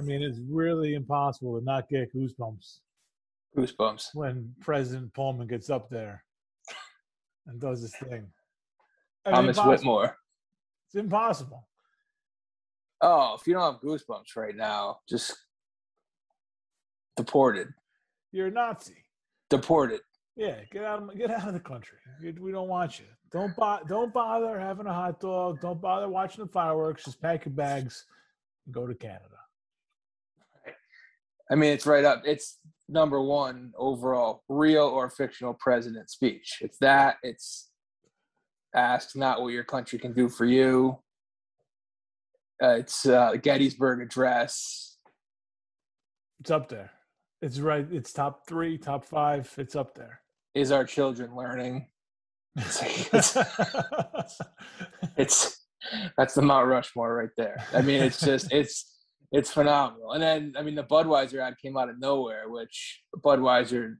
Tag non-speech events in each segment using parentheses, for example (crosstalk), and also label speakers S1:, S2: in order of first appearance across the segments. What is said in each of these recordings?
S1: I mean, it's really impossible to not get goosebumps
S2: Goosebumps.
S1: when President Pullman gets up there and does his thing. I mean,
S2: Thomas
S1: impossible.
S2: Whitmore.
S1: It's impossible.
S2: Oh, if you don't have goosebumps right now, just deported.
S1: You're a Nazi.
S2: Deported.
S1: Yeah, get out of get out of the country. We don't want you. Don't bo- don't bother having a hot dog. Don't bother watching the fireworks. Just pack your bags and go to Canada.
S2: I mean, it's right up. It's number one overall, real or fictional president speech. It's that. It's ask not what your country can do for you. Uh, it's uh, Gettysburg Address.
S1: It's up there. It's right. It's top three, top five. It's up there.
S2: Is our children learning? It's, it's, (laughs) it's that's the Mount Rushmore right there. I mean, it's just it's it's phenomenal. And then I mean, the Budweiser ad came out of nowhere, which Budweiser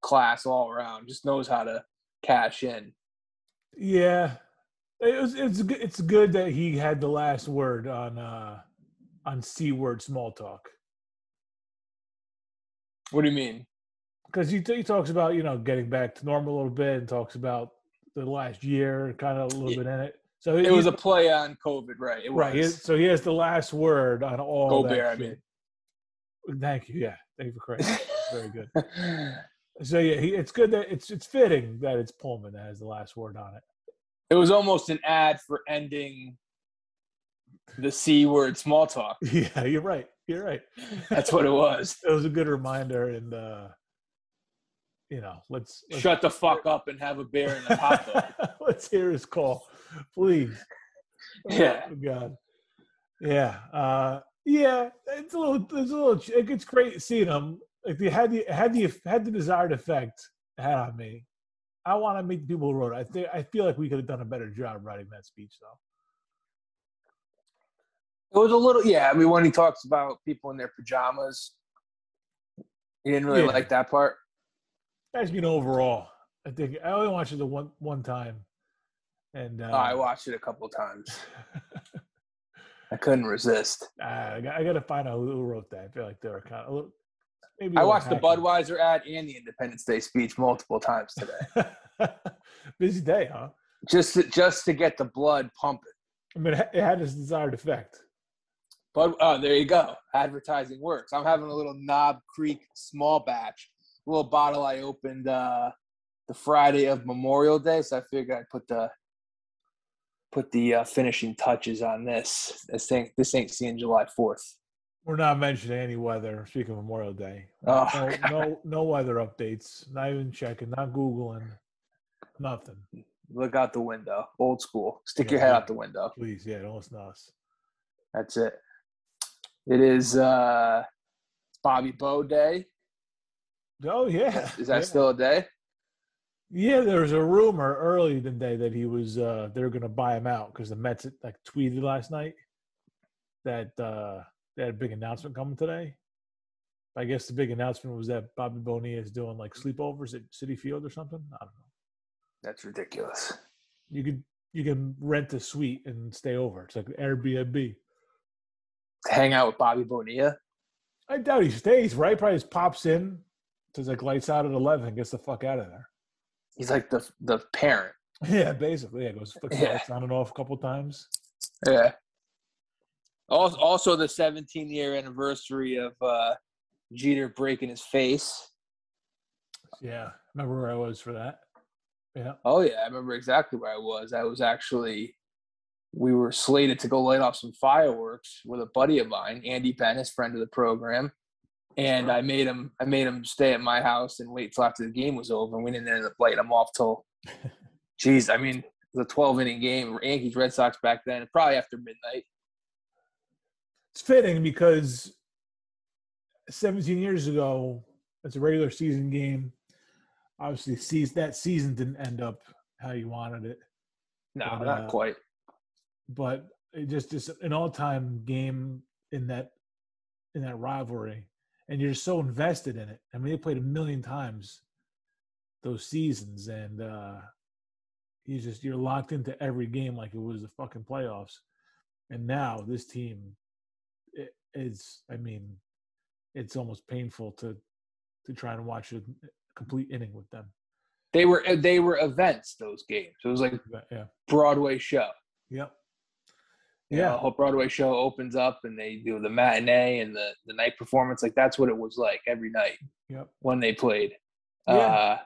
S2: class all around just knows how to cash in.
S1: yeah, it was. It's good. It's good that he had the last word on uh on c word small talk
S2: What do you mean?
S1: because he he talks about you know getting back to normal a little bit and talks about the last year, kind of a little
S2: Yeah.
S1: bit in it. So
S2: It
S1: he-
S2: was a play on COVID, right? It
S1: right. he so he has the last word on all.
S2: Go
S1: that
S2: Bear, I
S1: shit. Thank you. Yeah, thank you for correcting. Very good. (laughs) So yeah, he, it's good that it's it's fitting that it's Pullman that has the last word on it.
S2: it was almost an ad for ending the C word small talk. (laughs)
S1: Yeah, you're right. You're right.
S2: That's what it was. (laughs)
S1: it was a good reminder, and uh, you know, let's let's,
S2: Shut the fuck up and have a beer and a hot dog.
S1: let's hear his call, please. (laughs)
S2: Yeah.
S1: Oh, God. Yeah. Uh, yeah. It's a little. It's a little. It gets great seeing him. Like they had the had the had the desired effect had on me. I want to meet the people who wrote it. I think I feel like we could have done a better job writing that speech, though.
S2: It was a little, yeah. I mean, when he talks about people in their pajamas, he didn't really
S1: Yeah.
S2: like that part.
S1: As you know, overall, I think I only watched it the one one time, and uh,
S2: Oh, I watched it a couple times. (laughs) I couldn't resist.
S1: I got, I got to find out who wrote that. I feel like they were kind of. A little, maybe
S2: I watched the. Budweiser ad and the Independence Day speech multiple times today, (laughs)
S1: Busy day, huh?
S2: just to, just to get the blood pumping.
S1: I mean, it had its desired effect.
S2: But oh, there you go. Advertising works. I'm having a little Knob Creek small batch, little bottle I opened uh, the Friday of Memorial Day, so I figured I'd put the put the uh, finishing touches on this. This thing, this ain't seeing July 4th.
S1: We're not mentioning any weather. Speaking of Memorial Day,
S2: Oh,
S1: no,
S2: God.
S1: no, no weather updates. Not even checking. Not googling. Nothing.
S2: Look out the window. Old school. Stick
S1: Yeah,
S2: your head
S1: yeah.
S2: out the window.
S1: Please, yeah, don't listen to us.
S2: That's it. It is uh, Bobby Bow Day.
S1: Oh yeah,
S2: Is that
S1: yeah.
S2: still a day?
S1: Yeah, there was a rumor early the day that he was uh they were gonna buy him out because the Mets like tweeted last night that uh they had a big announcement coming today. I guess the big announcement was that Bobby Bonilla is doing like sleepovers at Citi Field or something. I don't know.
S2: That's ridiculous.
S1: You could you can rent a suite and stay over. It's like Airbnb.
S2: To hang out with Bobby Bonilla.
S1: I doubt he stays, right? Probably just pops in, says like lights out at eleven, gets the fuck out of there.
S2: He's like the the parent. (laughs)
S1: Yeah, basically. Yeah, goes
S2: Yeah.
S1: lights on and off a couple times.
S2: Yeah. Also, also the 17 year anniversary of uh, Jeter breaking his face.
S1: Yeah. Remember where I was for that? Yeah.
S2: Oh yeah, I remember exactly where I was. I was actually we were slated to go light off some fireworks with a buddy of mine, Andy Penn, Bennis, friend of the program. And I made him I made him stay at my house and wait till after the game was over. And we didn't end up lighting him off till (laughs) geez, I mean, the twelve inning game, Yankees Red Sox back then, probably after midnight.
S1: It's fitting because 17 years ago, it's a regular season game. Obviously, that season didn't end up how you wanted it,
S2: No,
S1: But,
S2: not
S1: uh,
S2: quite.
S1: but it just just an all-time game in that in that rivalry, and you're so invested in it. I mean, they played a million times those seasons, and uh, you just you're locked into every game like it was the fucking playoffs. And now this team it is, I mean, it's almost painful to to try and watch a complete inning with them.
S2: They were they were events, those games. It was like
S1: yeah.
S2: Broadway show.
S1: Yep.
S2: You know,
S1: Yeah.
S2: the whole Broadway show opens up and they do the matinee and the, the night performance. Like that's what it was like every night
S1: Yep.
S2: when they played.
S1: Yeah.
S2: Uh,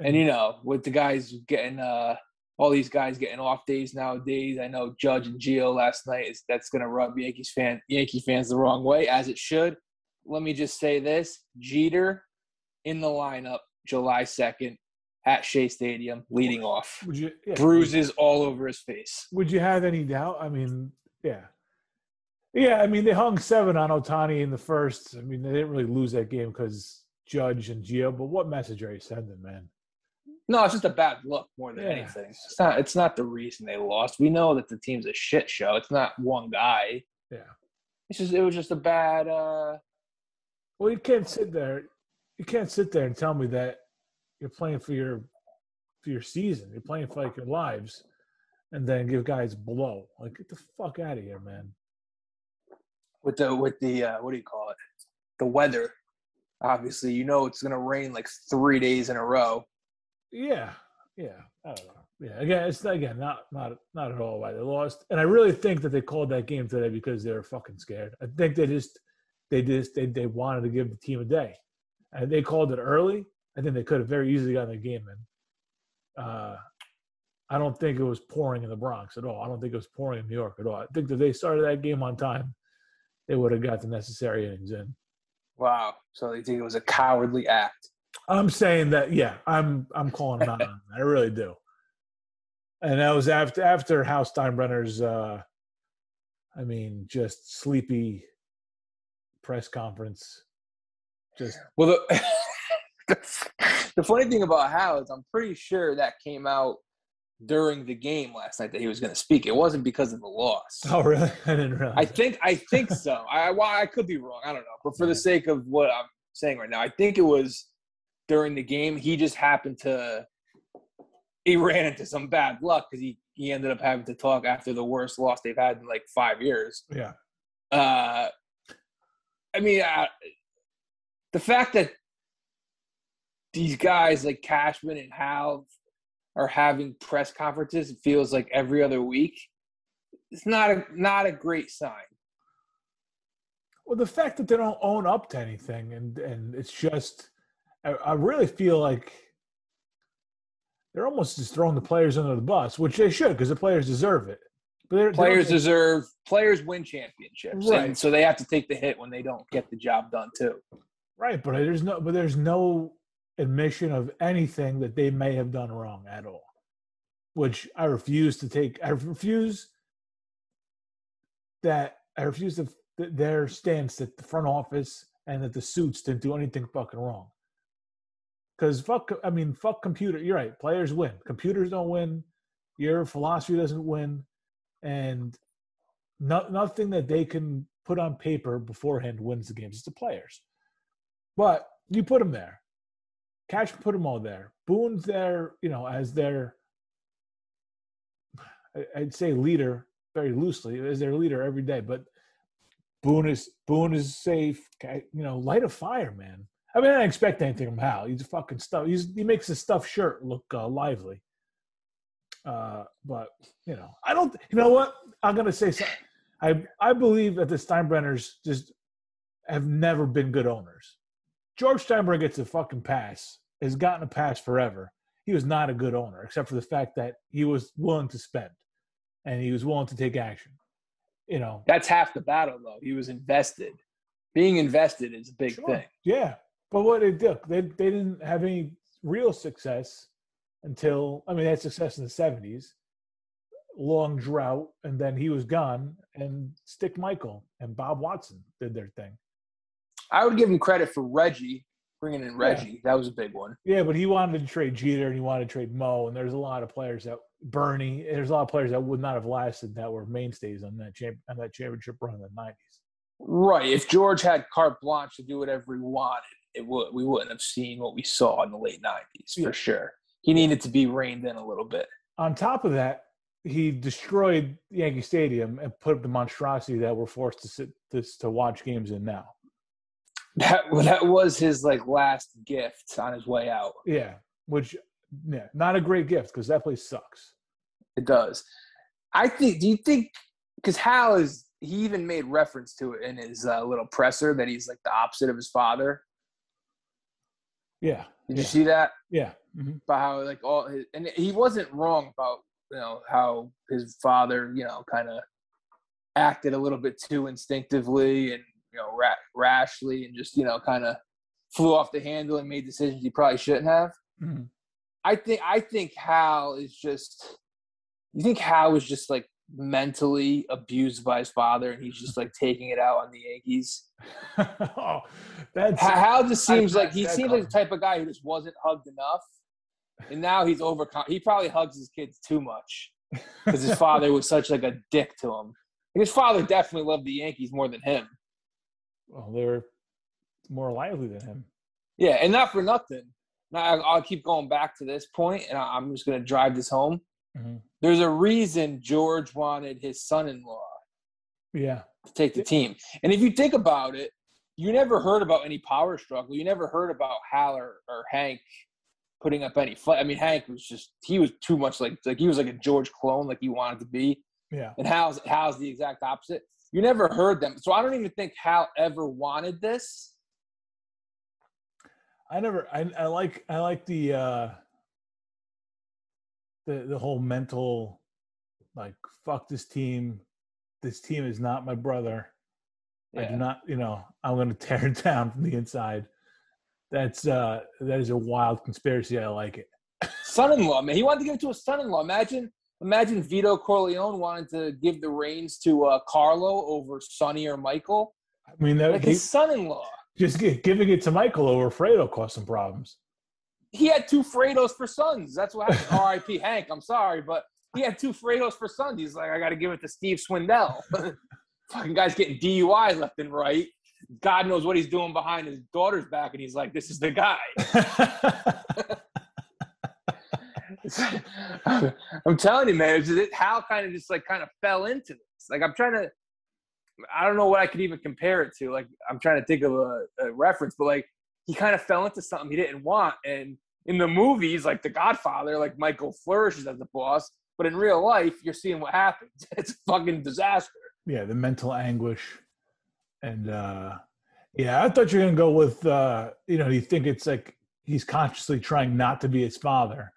S2: and you know, with the guys getting uh, all these guys getting off days nowadays, I know Judge and Gio last night is that's gonna rub Yankees fan Yankee fans the wrong way, as it should. Let me just say this: Jeter in the lineup July second at Shea Stadium, leading off,
S1: Would you yeah.
S2: bruises all over his face.
S1: Would you have any doubt? I mean, yeah. Yeah, I mean, they hung seven on Ohtani in the first. I mean, they didn't really lose that game because Judge and Gio, but what message are you sending, man?
S2: No, it's just a bad look more than
S1: Yeah.
S2: anything. It's not. It's not the reason they lost. We know that the team's a shit show. It's not one guy.
S1: Yeah.
S2: It's just. It was just a bad. uh
S1: Well, you can't sit there. You can't sit there and tell me that you're playing for your for your season. You're playing for like your lives, and then give guys blow. Like, get the fuck out of here, man.
S2: with the with the uh, what do you call it? The weather. Obviously, you know it's gonna rain like three days in a row.
S1: Yeah, yeah. I don't know. Yeah, again, it's again not not not at all why they lost, and I really think that they called that game today because they were fucking scared. I think they just they just they they wanted to give the team a day, and they called it early. I think they could have very easily gotten the game in. Uh, I don't think it was pouring in the Bronx at all. I don't think it was pouring in New York at all. I think that they started that game on time, they would have got the necessary innings in.
S2: Wow. So they think it was a cowardly act.
S1: I'm saying that, yeah, I'm I'm calling them out on that. I really do. And that was after after Hal Steinbrenner's uh I mean, just sleepy press conference. Just
S2: Well, the (laughs) (laughs) the funny thing about Hal is I'm pretty sure that came out during the game last night that he was going to speak. It wasn't because of the loss. (laughs)
S1: oh really? (laughs) I didn't realize.
S2: I think I think so. I well, I could be wrong. I don't know. But for the sake of what I'm saying right now, I think it was during the game. He just happened to he ran into some bad luck because he he ended up having to talk after the worst loss they've had in like five years.
S1: yeah.
S2: Uh, I mean, uh, the fact that these guys like Cashman and Hal are having press conferences, it feels like every other week. It's not a not a great sign.
S1: Well, the fact that they don't own up to anything, and and it's just, I, I really feel like they're almost just throwing the players under the bus, which they should, because the players deserve it. But they're,
S2: Players
S1: they're,
S2: deserve players win championships,
S1: Right.
S2: and so they have to take the hit when they don't get the job done too.
S1: right, but there's no, but there's no admission of anything that they may have done wrong at all, which I refuse to take. I refuse that I refuse their stance that the front office and that the suits didn't do anything fucking wrong. Because fuck, I mean, fuck computer. You're right. Players win. Computers don't win. Your philosophy doesn't win, and no, nothing that they can put on paper beforehand wins the games. It's the players. But you put them there. Cash put them all there. Boone's there, you know, as their, I'd say leader very loosely, as their leader every day. But Boone is Boone is safe. You know, light a fire, man. I mean, I don't expect anything from Hal. He's a fucking stuff. He's, he makes his stuff shirt look uh, lively. Uh, but you know, I don't. You know what? I'm gonna say something. I I believe that the Steinbrenners just have never been good owners. George Steinbrenner gets a fucking pass. Has gotten a pass forever. He was not a good owner, except for the fact that he was willing to spend, and he was willing to take action. You know,
S2: that's half the battle, though. He was invested. Being invested is a big
S1: sure.
S2: thing.
S1: Yeah, but what they did, they they didn't have any real success until I mean, they had success in the seventies long drought, and then he was gone, and Stick Michael and Bob Watson did their thing.
S2: I would give him credit for Reggie bringing in Reggie. Yeah. That was a big one.
S1: Yeah, but he wanted to trade Jeter and he wanted to trade Mo, and there's a lot of players that Bernie. There's a lot of players that would not have lasted that were mainstays on that champ on that championship run in the '90s.
S2: Right. If George had carte blanche to do whatever he wanted, it would we wouldn't have seen what we saw in the late '90s for sure. He needed to be reined in a little bit.
S1: On top of that, he destroyed Yankee Stadium and put up the monstrosity that we're forced to sit this to watch games in now.
S2: That that was his like last gift on his way out.
S1: Yeah, which yeah, not a great gift because that place sucks.
S2: It does. I think. Do you think? Because Hal is he even made reference to it in his uh, little presser that he's like the opposite of his father.
S1: Yeah.
S2: Did
S1: yeah.
S2: you see that?
S1: Yeah. Mm-hmm.
S2: About how like all his and he wasn't wrong about you know how his father you know kind of acted a little bit too instinctively and you know ra- rashly and just you know kind of flew off the handle and made decisions he probably shouldn't have.
S1: Mm-hmm.
S2: I think I think Hal is just. You think Hal was just like mentally abused by his father and he's just like taking it out on the Yankees? (laughs)
S1: oh, that's
S2: Hal just seems I, like he seems like the type of guy who just wasn't hugged enough, and now he's overcome. He probably hugs his kids too much because his (laughs) father was such like a dick to him. His father definitely loved the Yankees more than him.
S1: Well, they were more lively than him.
S2: Yeah, and not for nothing. Now I'll keep going back to this point, and I'm just going to drive this home.
S1: Mm-hmm.
S2: There's a reason George wanted his son-in-law,
S1: yeah,
S2: to take the team. And if you think about it, you never heard about any power struggle. You never heard about Hal or, or Hank putting up any fight. I mean, Hank was just he was too much like like he was like a George clone, like he wanted to be.
S1: Yeah.
S2: And Hal's Hal's the exact opposite. You never heard them, so I don't even think Hal ever wanted this.
S1: I never. I, I like. I like the. uh the the whole mental, like fuck this team. This team is not my brother. Yeah. I do not. You know, I'm going to tear (laughs) it down from the inside. That's uh that is a wild conspiracy. I like it.
S2: Son-in-law, man. He wanted to give it to a son-in-law. Imagine imagine Vito Corleone wanted to give the reins to uh, Carlo over Sonny or Michael.
S1: I mean, that,
S2: like his son-in-law.
S1: Just giving it to Michael over Fredo caused some problems.
S2: He had two Fredos for sons. That's what happened. (laughs) R.I.P. Hank. I'm sorry, but he had two Fredos for sons. He's like, I got to give it to Steve Swindal. (laughs) Fucking guys getting DUI left and right. God knows what he's doing behind his daughter's back, and he's like, "This is the guy." (laughs) (laughs) I'm telling you, man. It, Hal kind of just like kind of fell into this. Like I'm trying to, I don't know what I could even compare it to. Like I'm trying to think of a, a reference, but like he kind of fell into something he didn't want. And in the movies, like The Godfather, like Michael flourishes as the boss, but in real life, you're seeing what happens. (laughs) It's a fucking disaster.
S1: Yeah, the mental anguish, and uh yeah, I thought you were gonna go with uh you know you think it's like he's consciously trying not to be his father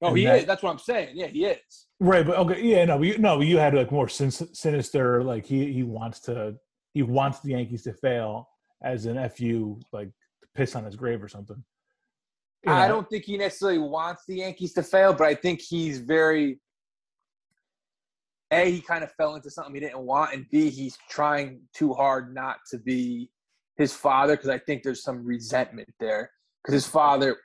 S2: Oh, he that, is. That's what I'm saying. Yeah, he is.
S1: Right, but okay, yeah, no, you, no, you had like more sin- sinister. Like he he wants to he wants the Yankees to fail as an fu, like piss on his grave or something.
S2: You know? I don't think he necessarily wants the Yankees to fail, but I think he's very. a he kind of fell into something he didn't want, and b he's trying too hard not to be his father because I think there's some resentment there because his father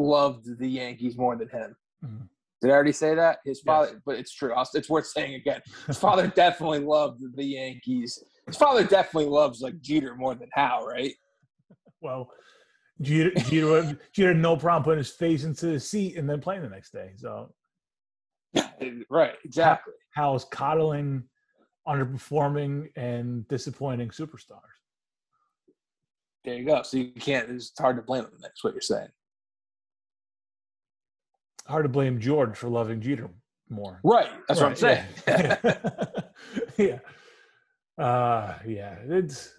S2: loved the Yankees more than him.
S1: Mhm.
S2: Did I already say that? His father,
S1: Yes.
S2: but it's true. It's worth saying again. His (laughs) father definitely loved the Yankees. His father definitely loves like Jeter more than Hal, right?
S1: Well, Jeter, Jeter, (laughs) Jeter no problem putting his face into the seat and then playing the next day. So (laughs)
S2: right, exactly.
S1: Is coddling underperforming and disappointing superstars.
S2: There you go. So you can't. It's hard to blame him. That's what you're saying.
S1: Hard to blame George for loving Jeter more.
S2: Right. That's what I'm saying.
S1: Yeah. (laughs) yeah. Uh, yeah. It's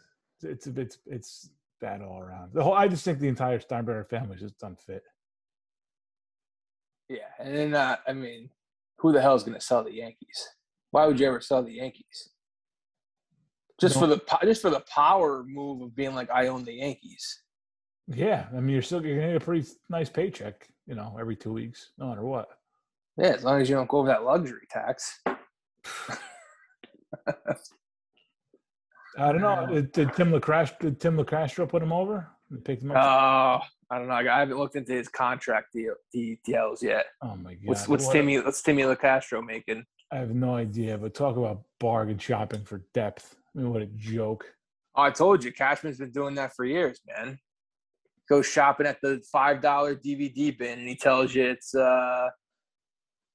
S1: it's it's it's bad all around. The whole I just think the entire Steinbrenner family is just unfit.
S2: Yeah, and then uh, I mean, who the hell is going to sell the Yankees? Why would you ever sell the Yankees? Just
S1: No.
S2: for the just for the power move of being like I own the Yankees.
S1: Yeah, I mean you're still you're gonna get a pretty nice paycheck, you know, every two weeks, no matter what.
S2: Yeah, as long as you don't go over that luxury tax.
S1: I don't know. (laughs) Did, did Tim LaCrash did Tim Locastro put him over picked him up?
S2: Oh, I don't know. I haven't looked into his contract deal details yet.
S1: oh my god.
S2: What's what's
S1: What-
S2: Timmy what's Timmy Locastro making?
S1: I have no idea, but talk about bargain shopping for depth. I mean, what a joke.
S2: Oh, I told you, Cashman's been doing that for years, man. Goes shopping at the five dollar DVD bin, and he tells you it's uh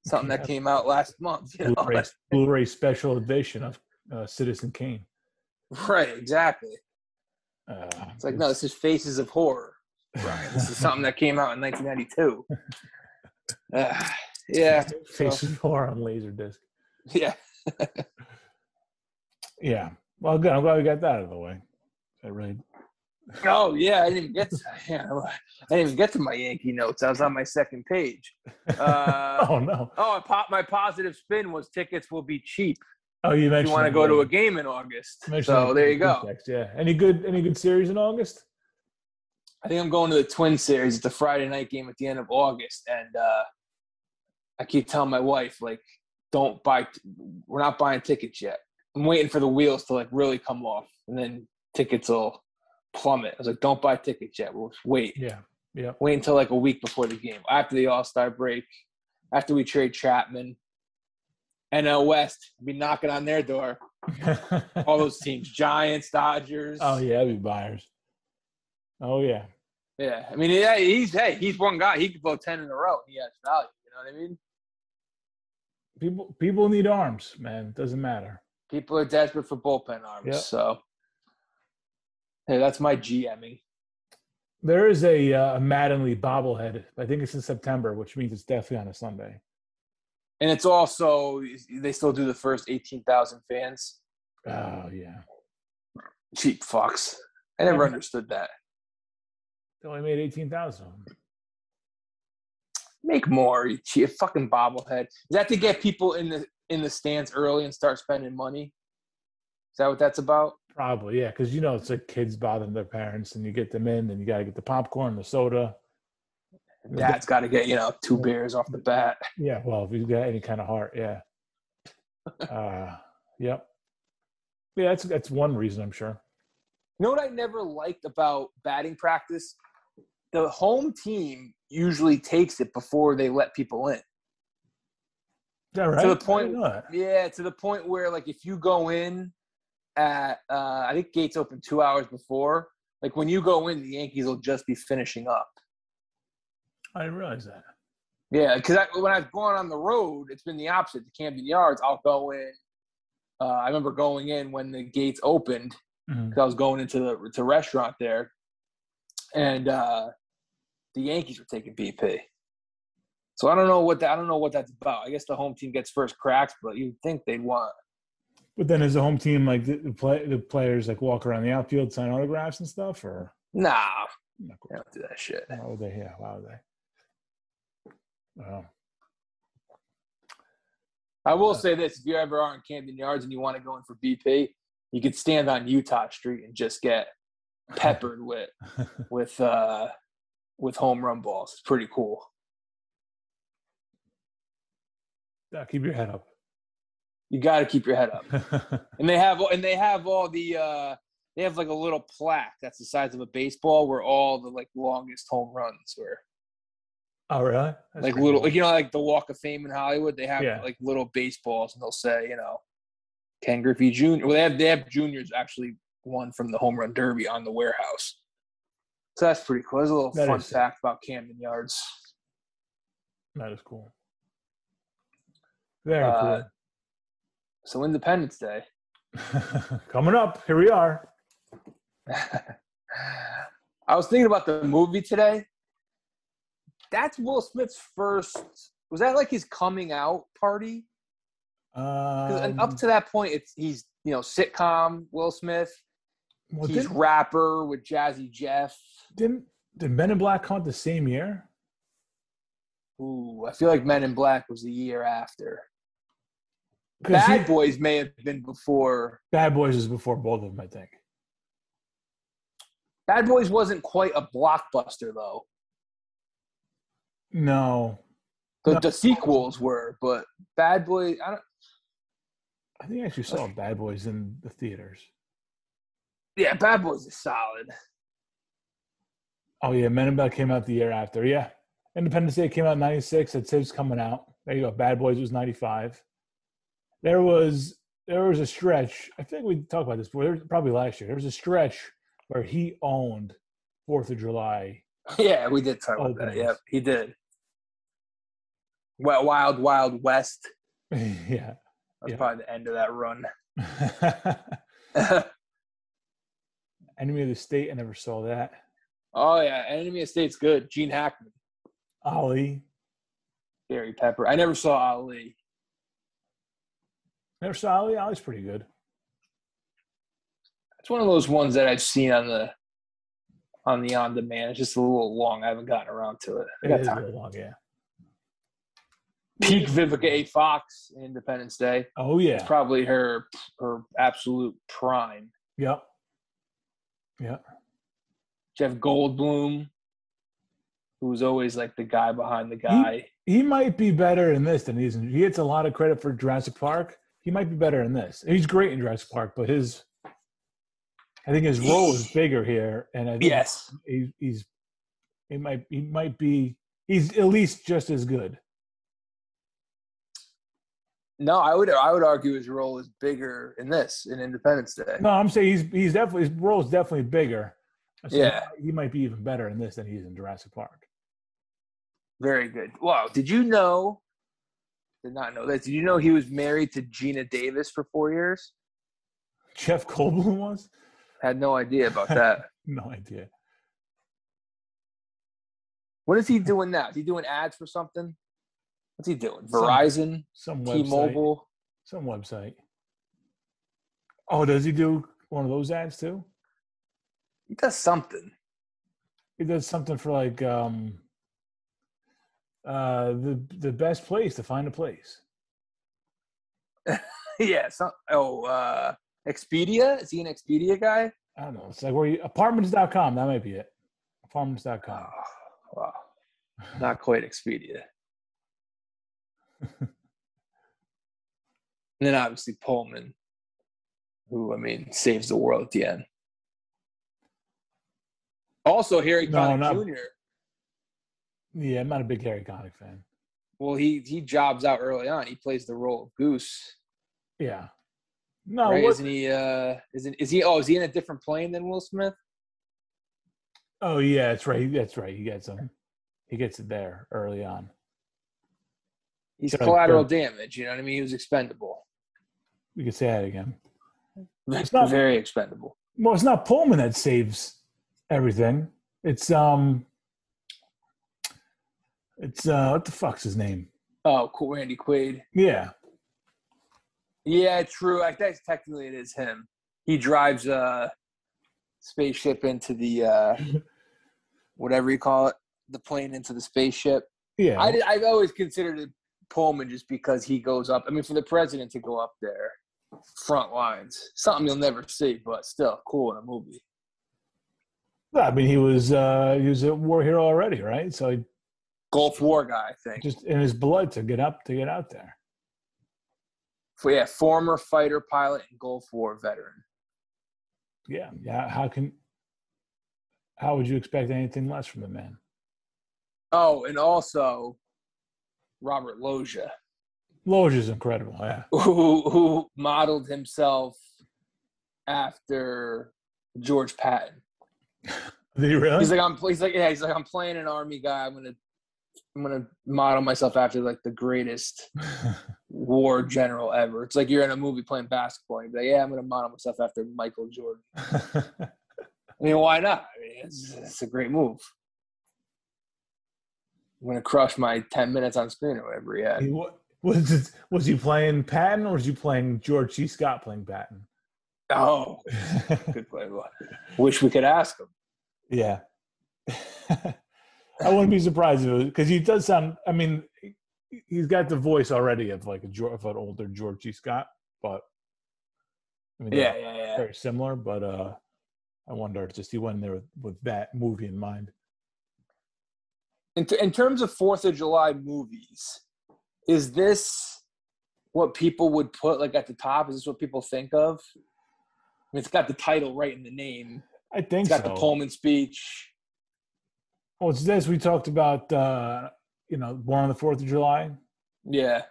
S2: something that came out last month. You know?
S1: Blu-ray, Blu-ray special edition of uh, Citizen Kane.
S2: right? Exactly.
S1: Uh,
S2: It's like no, this is Faces of Horror. Brian. This is something that came out in 1992. (laughs) Uh, yeah,
S1: Face of Horror on Laserdisc.
S2: yeah. (laughs)
S1: Yeah. Well, good. I'm glad we got that out of the way. I really.
S2: Oh yeah, I didn't even get to, yeah, I didn't even get to my Yankee notes. I was on my second page. (laughs) Uh,
S1: oh no.
S2: oh, I pop, my positive spin was tickets will be cheap
S1: Oh, you
S2: if
S1: mentioned
S2: you want to go to a game in August. So there you go.
S1: text, Yeah. Any good? Any good series in August?
S2: I think I'm going to the Twin Series. It's a Friday night game at the end of August, and uh, I keep telling my wife like, don't buy. We're not buying tickets yet. I'm waiting for the wheels to like really come off, and then tickets will plummet. I was like, don't buy tickets yet. We'll wait.
S1: Yeah. Yeah.
S2: Wait until like a week before the game, after the All Star break, after we trade Chapman. NL West be knocking on their door. (laughs) All those teams, Giants, Dodgers.
S1: oh yeah, be buyers. Oh yeah.
S2: Yeah, I mean, yeah, he's hey, he's one guy. He could blow ten in a row. He has value. You know what I mean?
S1: People people need arms, man. Doesn't matter.
S2: People are desperate for bullpen arms.
S1: Yep.
S2: So, hey, that's my GMing.
S1: There is a uh, Mattingly bobblehead. I think it's in September, which means it's definitely on a Sunday.
S2: And it's also they still do the first eighteen thousand fans.
S1: Oh yeah.
S2: Cheap fucks. I never
S1: Yeah.
S2: understood that.
S1: They only made eighteen thousand.
S2: Make more, you cheap fucking bobblehead. Is that to get people in the in the stands early and start spending money? Is that what that's about?
S1: Probably, yeah, because you know it's like kids bothering their parents, and you get them in, and you got to get the popcorn, the soda.
S2: Dad's got to get you know two beers off the bat.
S1: Yeah, well, if you've got any kind of heart, yeah. (laughs) uh, yep. Yeah, that's that's one reason I'm sure.
S2: You know what I never liked about batting practice? The home team usually takes it before they let people in.
S1: Is that right? To the
S2: point- Yeah, to the point where like if you go in at uh, I think gates open two hours before. Like when you go in, the Yankees will just be finishing up.
S1: I didn't realize that.
S2: Yeah, because when I've gone on the road, it's been the opposite. The Camden Yards, I'll go in. Uh, I remember going in when the gates opened because I was going into the to restaurant there, and uh, the Yankees were taking BP. So I don't know what that, I don't know what that's about. I guess the home team gets first cracks, but you'd think they'd want.
S1: But then, as a home team, like the, the play, the players like walk around the outfield, sign autographs and stuff, or
S2: Nah,
S1: No,
S2: they don't do that shit.
S1: why would they? Yeah, why would they? Oh,
S2: I will say this: if you ever are in Camden Yards and you want to go in for BP, you could stand on Utah Street and just get peppered (laughs) with with uh, with home run balls. It's pretty cool.
S1: Yeah, keep your head up.
S2: You got to keep your head up. (laughs) And they have and they have all the uh they have like a little plaque that's the size of a baseball where all the like longest home runs were.
S1: oh, really? That's
S2: like little
S1: cool.
S2: like you know like the Walk of Fame in Hollywood, they have
S1: Yeah.
S2: like little baseballs and they'll say, you know, Ken Griffey Jr. Well they have they have juniors actually one from the home run derby on the warehouse. So that's pretty cool. There's a little
S1: That
S2: fun fact about Camden Yards.
S1: That is cool. Very
S2: Uh, So Independence Day. (laughs)
S1: Coming up, here we are. (laughs)
S2: I was thinking about the movie today. That's Will Smith's first. Was that like his coming out party? 'Cause- and up
S1: Um,
S2: to that point, it's he's you know sitcom Will Smith.
S1: well,
S2: he's rapper with Jazzy Jeff.
S1: didn't did Men in Black come out the same year?
S2: Ooh, I feel like Men in Black was the year after. Bad
S1: he-
S2: Boys may have been before.
S1: Bad Boys is before both of them, I think.
S2: Bad Boys wasn't quite a blockbuster though.
S1: No,
S2: The,
S1: No.
S2: the sequels were, but Bad Boys. I don't.
S1: I think I actually saw Bad Boys in the theaters.
S2: Yeah, Bad Boys is solid.
S1: Oh yeah, Men in Black came out the year after. Yeah, Independence Day came out in '96. It says coming out. There you go. Bad Boys was '95. There was there was a stretch. I think we talked about this before. There was, probably last year. There was a stretch where he owned Fourth of July. (laughs)
S2: Yeah, we did talk about that.
S1: Openings.
S2: Yeah, he did. Well, Wild Wild West. (laughs)
S1: yeah.
S2: That's
S1: Yeah.
S2: probably the end of that run. (laughs)
S1: Enemy of the State. I never saw that.
S2: oh yeah, Enemy of the State's good. Gene Hackman,
S1: Ali.
S2: Barry Pepper. I never saw Ali.
S1: Saw Ali. Ali's pretty good.
S2: It's one of those ones that I've seen on the on the on demand. It's just a little long. I haven't gotten around to it. I
S1: It
S2: got
S1: is a
S2: time.
S1: little long, yeah.
S2: Peak Vivica A. Fox, Independence Day.
S1: Oh yeah, It's
S2: probably her her absolute prime.
S1: Yep. Yep.
S2: Jeff Goldblum, who was always like the guy behind the guy.
S1: He might be better in this than he's in. He gets a lot of credit for Jurassic Park. He might be better in this. He's great in Jurassic Park, but his, I think his role is bigger here, and I think
S2: yes.
S1: he, he's, he might, he might be, he's at least just as good.
S2: No, I would I would argue his role is bigger in this in Independence Day.
S1: No, I'm saying he's, he's definitely his role is definitely bigger. So
S2: Yeah.
S1: he might be even better in this than he is in Jurassic Park.
S2: Very good. Wow. Did you know? Did not know that. Did you know he was married to Geena Davis for four years?
S1: Jeff Goldblum was
S2: Had no idea about that. (laughs)
S1: no idea.
S2: what is he doing now? Is he doing ads for something? What's he doing?
S1: Some-
S2: Verizon,
S1: Some website.
S2: T-Mobile.
S1: Some website. Oh, does he do one of those ads too?
S2: He does something.
S1: He does something for like um uh the the best place to find a place. (laughs)
S2: yeah. Some, oh, uh, Expedia. Is he an Expedia guy?
S1: I don't know. It's like where you apartments.com, that might be it. Apartments.com.
S2: Oh, wow. Not quite Expedia. (laughs) and then obviously Pullman, who I mean saves the world at the end. Also, Harry
S1: No,
S2: Connick
S1: not-
S2: Jr.
S1: Yeah, I'm not a big Harry Connick fan.
S2: Well, he he jobs out early on. He plays the role of Goose.
S1: Yeah. No,
S2: right?
S1: what,
S2: Isn't he? Uh, isn't is he? Oh, is he in a different plane than Will Smith?
S1: oh yeah, that's right. That's right. He gets him. He gets it there early on.
S2: He's
S1: Sure,
S2: collateral
S1: sure.
S2: damage. You know what I mean? He was expendable.
S1: We could say that again. It's not-
S2: very expendable.
S1: Well, it's not Pullman that saves everything. It's um it's uh what the fuck's his name?
S2: Oh, cool, Randy Quaid.
S1: Yeah.
S2: Yeah, true. I guess technically it is him. He drives a spaceship into the uh, (laughs) whatever you call it, the plane into the spaceship.
S1: Yeah.
S2: I, I've always considered it Pullman just because he goes up. I mean, for the president to go up there, front lines, something you'll never see, but still cool in a movie.
S1: I mean he was uh he was a war hero already, right? So he
S2: Gulf War guy, I think.
S1: just in his blood to get up to get out there.
S2: For, yeah, former fighter pilot and Gulf War veteran.
S1: Yeah, yeah. How can? How would you expect anything less from the man?
S2: Oh, and also Robert Loggia,
S1: Loge's incredible. Yeah. (laughs)
S2: who who modeled himself after George Patton. (laughs)
S1: Did he really?
S2: He's like I'm he's like yeah, he's like I'm playing an army guy. I'm gonna I'm gonna model myself after like the greatest (laughs) war general ever. It's like you're in a movie playing basketball. And you're like, yeah, I'm gonna model myself after Michael Jordan. I mean, why not? I mean, it's, it's a great move. I'm gonna crush my ten minutes on screen or whatever. Yeah,
S1: He wa- was it, was he playing Patton or was he playing George C. Scott playing Patton?
S2: Oh, (laughs) good play. Wish we could ask him.
S1: yeah. (laughs) I wouldn't be surprised if it was because he does sound. I mean, he- he's got the voice already of like a of an older George. Scott, but I mean,
S2: Yeah, yeah, yeah.
S1: very similar. But uh, I wonder if just he went in there with, with that movie in mind.
S2: In, t- in terms of Fourth of July movies, is this what people would put like at the top? Is this what people think of? I mean, it's got the title right in the name.
S1: I think
S2: It's got
S1: so.
S2: the Pullman speech.
S1: Well, it's this we talked about. Uh, you know, Born on the Fourth of July,
S2: Yeah,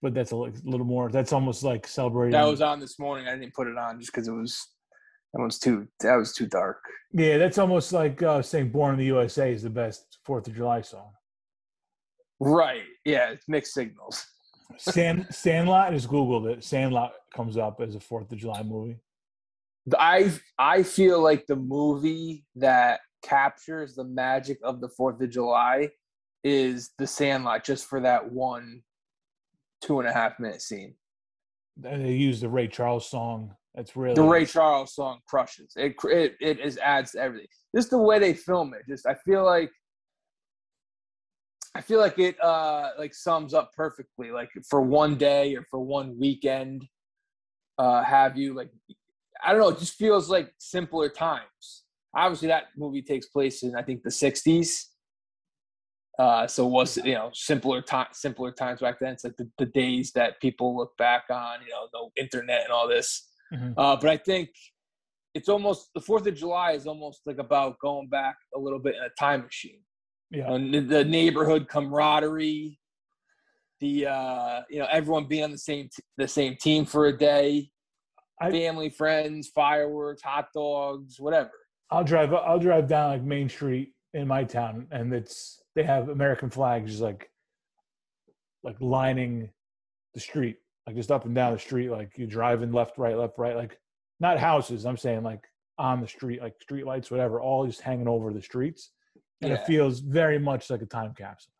S1: but that's a little more. That's almost like celebrating.
S2: that was on this morning. I didn't put it on just because it was that was too that was too dark.
S1: Yeah, that's almost like uh, saying "Born in the USA" is the best Fourth of July song.
S2: Right? Yeah, it's mixed signals. (laughs)
S1: Sand Sandlot is googled it. Sandlot comes up as a Fourth of July movie.
S2: I I feel like the movie that captures the magic of the Fourth of July is The Sandlot, just for that one two and a half minute scene.
S1: And they use the Ray Charles song. That's really
S2: The Ray Charles song crushes. It it it is adds to everything. Just the way they film it. Just I feel like I feel like it uh like sums up perfectly. Like for one day or for one weekend, uh have you like I don't know, it just feels like simpler times. Obviously that movie takes place in I think the sixties. Uh so was you know simpler time simpler times back then. It's like the, the days that people look back on, you know, no internet and all this.
S1: Mhm.
S2: Uh, but I think it's almost the Fourth of July is almost like about going back a little bit in a time machine.
S1: yeah.
S2: And the- the neighborhood camaraderie, the uh, you know everyone being on the same t- the same team for a day,
S1: I-
S2: family, friends, fireworks, hot dogs, whatever.
S1: I'll drive. I'll drive down like Main Street in my town, and it's they have American flags just like like lining the street, like just up and down the street. Like you're driving left, right, left, right. Like not houses. I'm saying like on the street, like street lights, whatever, all just hanging over the streets, and it feels very much like a time capsule.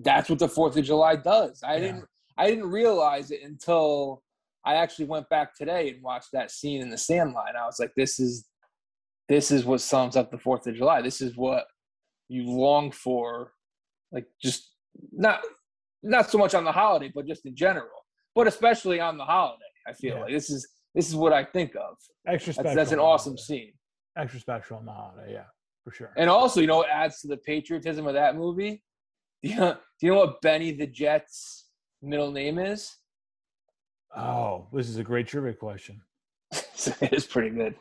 S2: That's what the Fourth of July does. I
S1: Yeah.
S2: didn't I didn't realize it until I actually went back today and watched that scene in the Sandlot. And I was like, this is this is what sums up the Fourth of July. This is what you long for, like just not not so much on the holiday, but just in general. But especially on the holiday, I feel
S1: Yeah.
S2: like this is this is what I think of.
S1: Extra special.
S2: That's, that's an awesome
S1: holiday.
S2: scene.
S1: Extra special on the holiday, yeah, for sure.
S2: And also, you know what adds to the patriotism of that movie? Do you know, do you know what Benny the Jet's middle name is?
S1: oh, this is a great trivia question. (laughs)
S2: it's pretty good.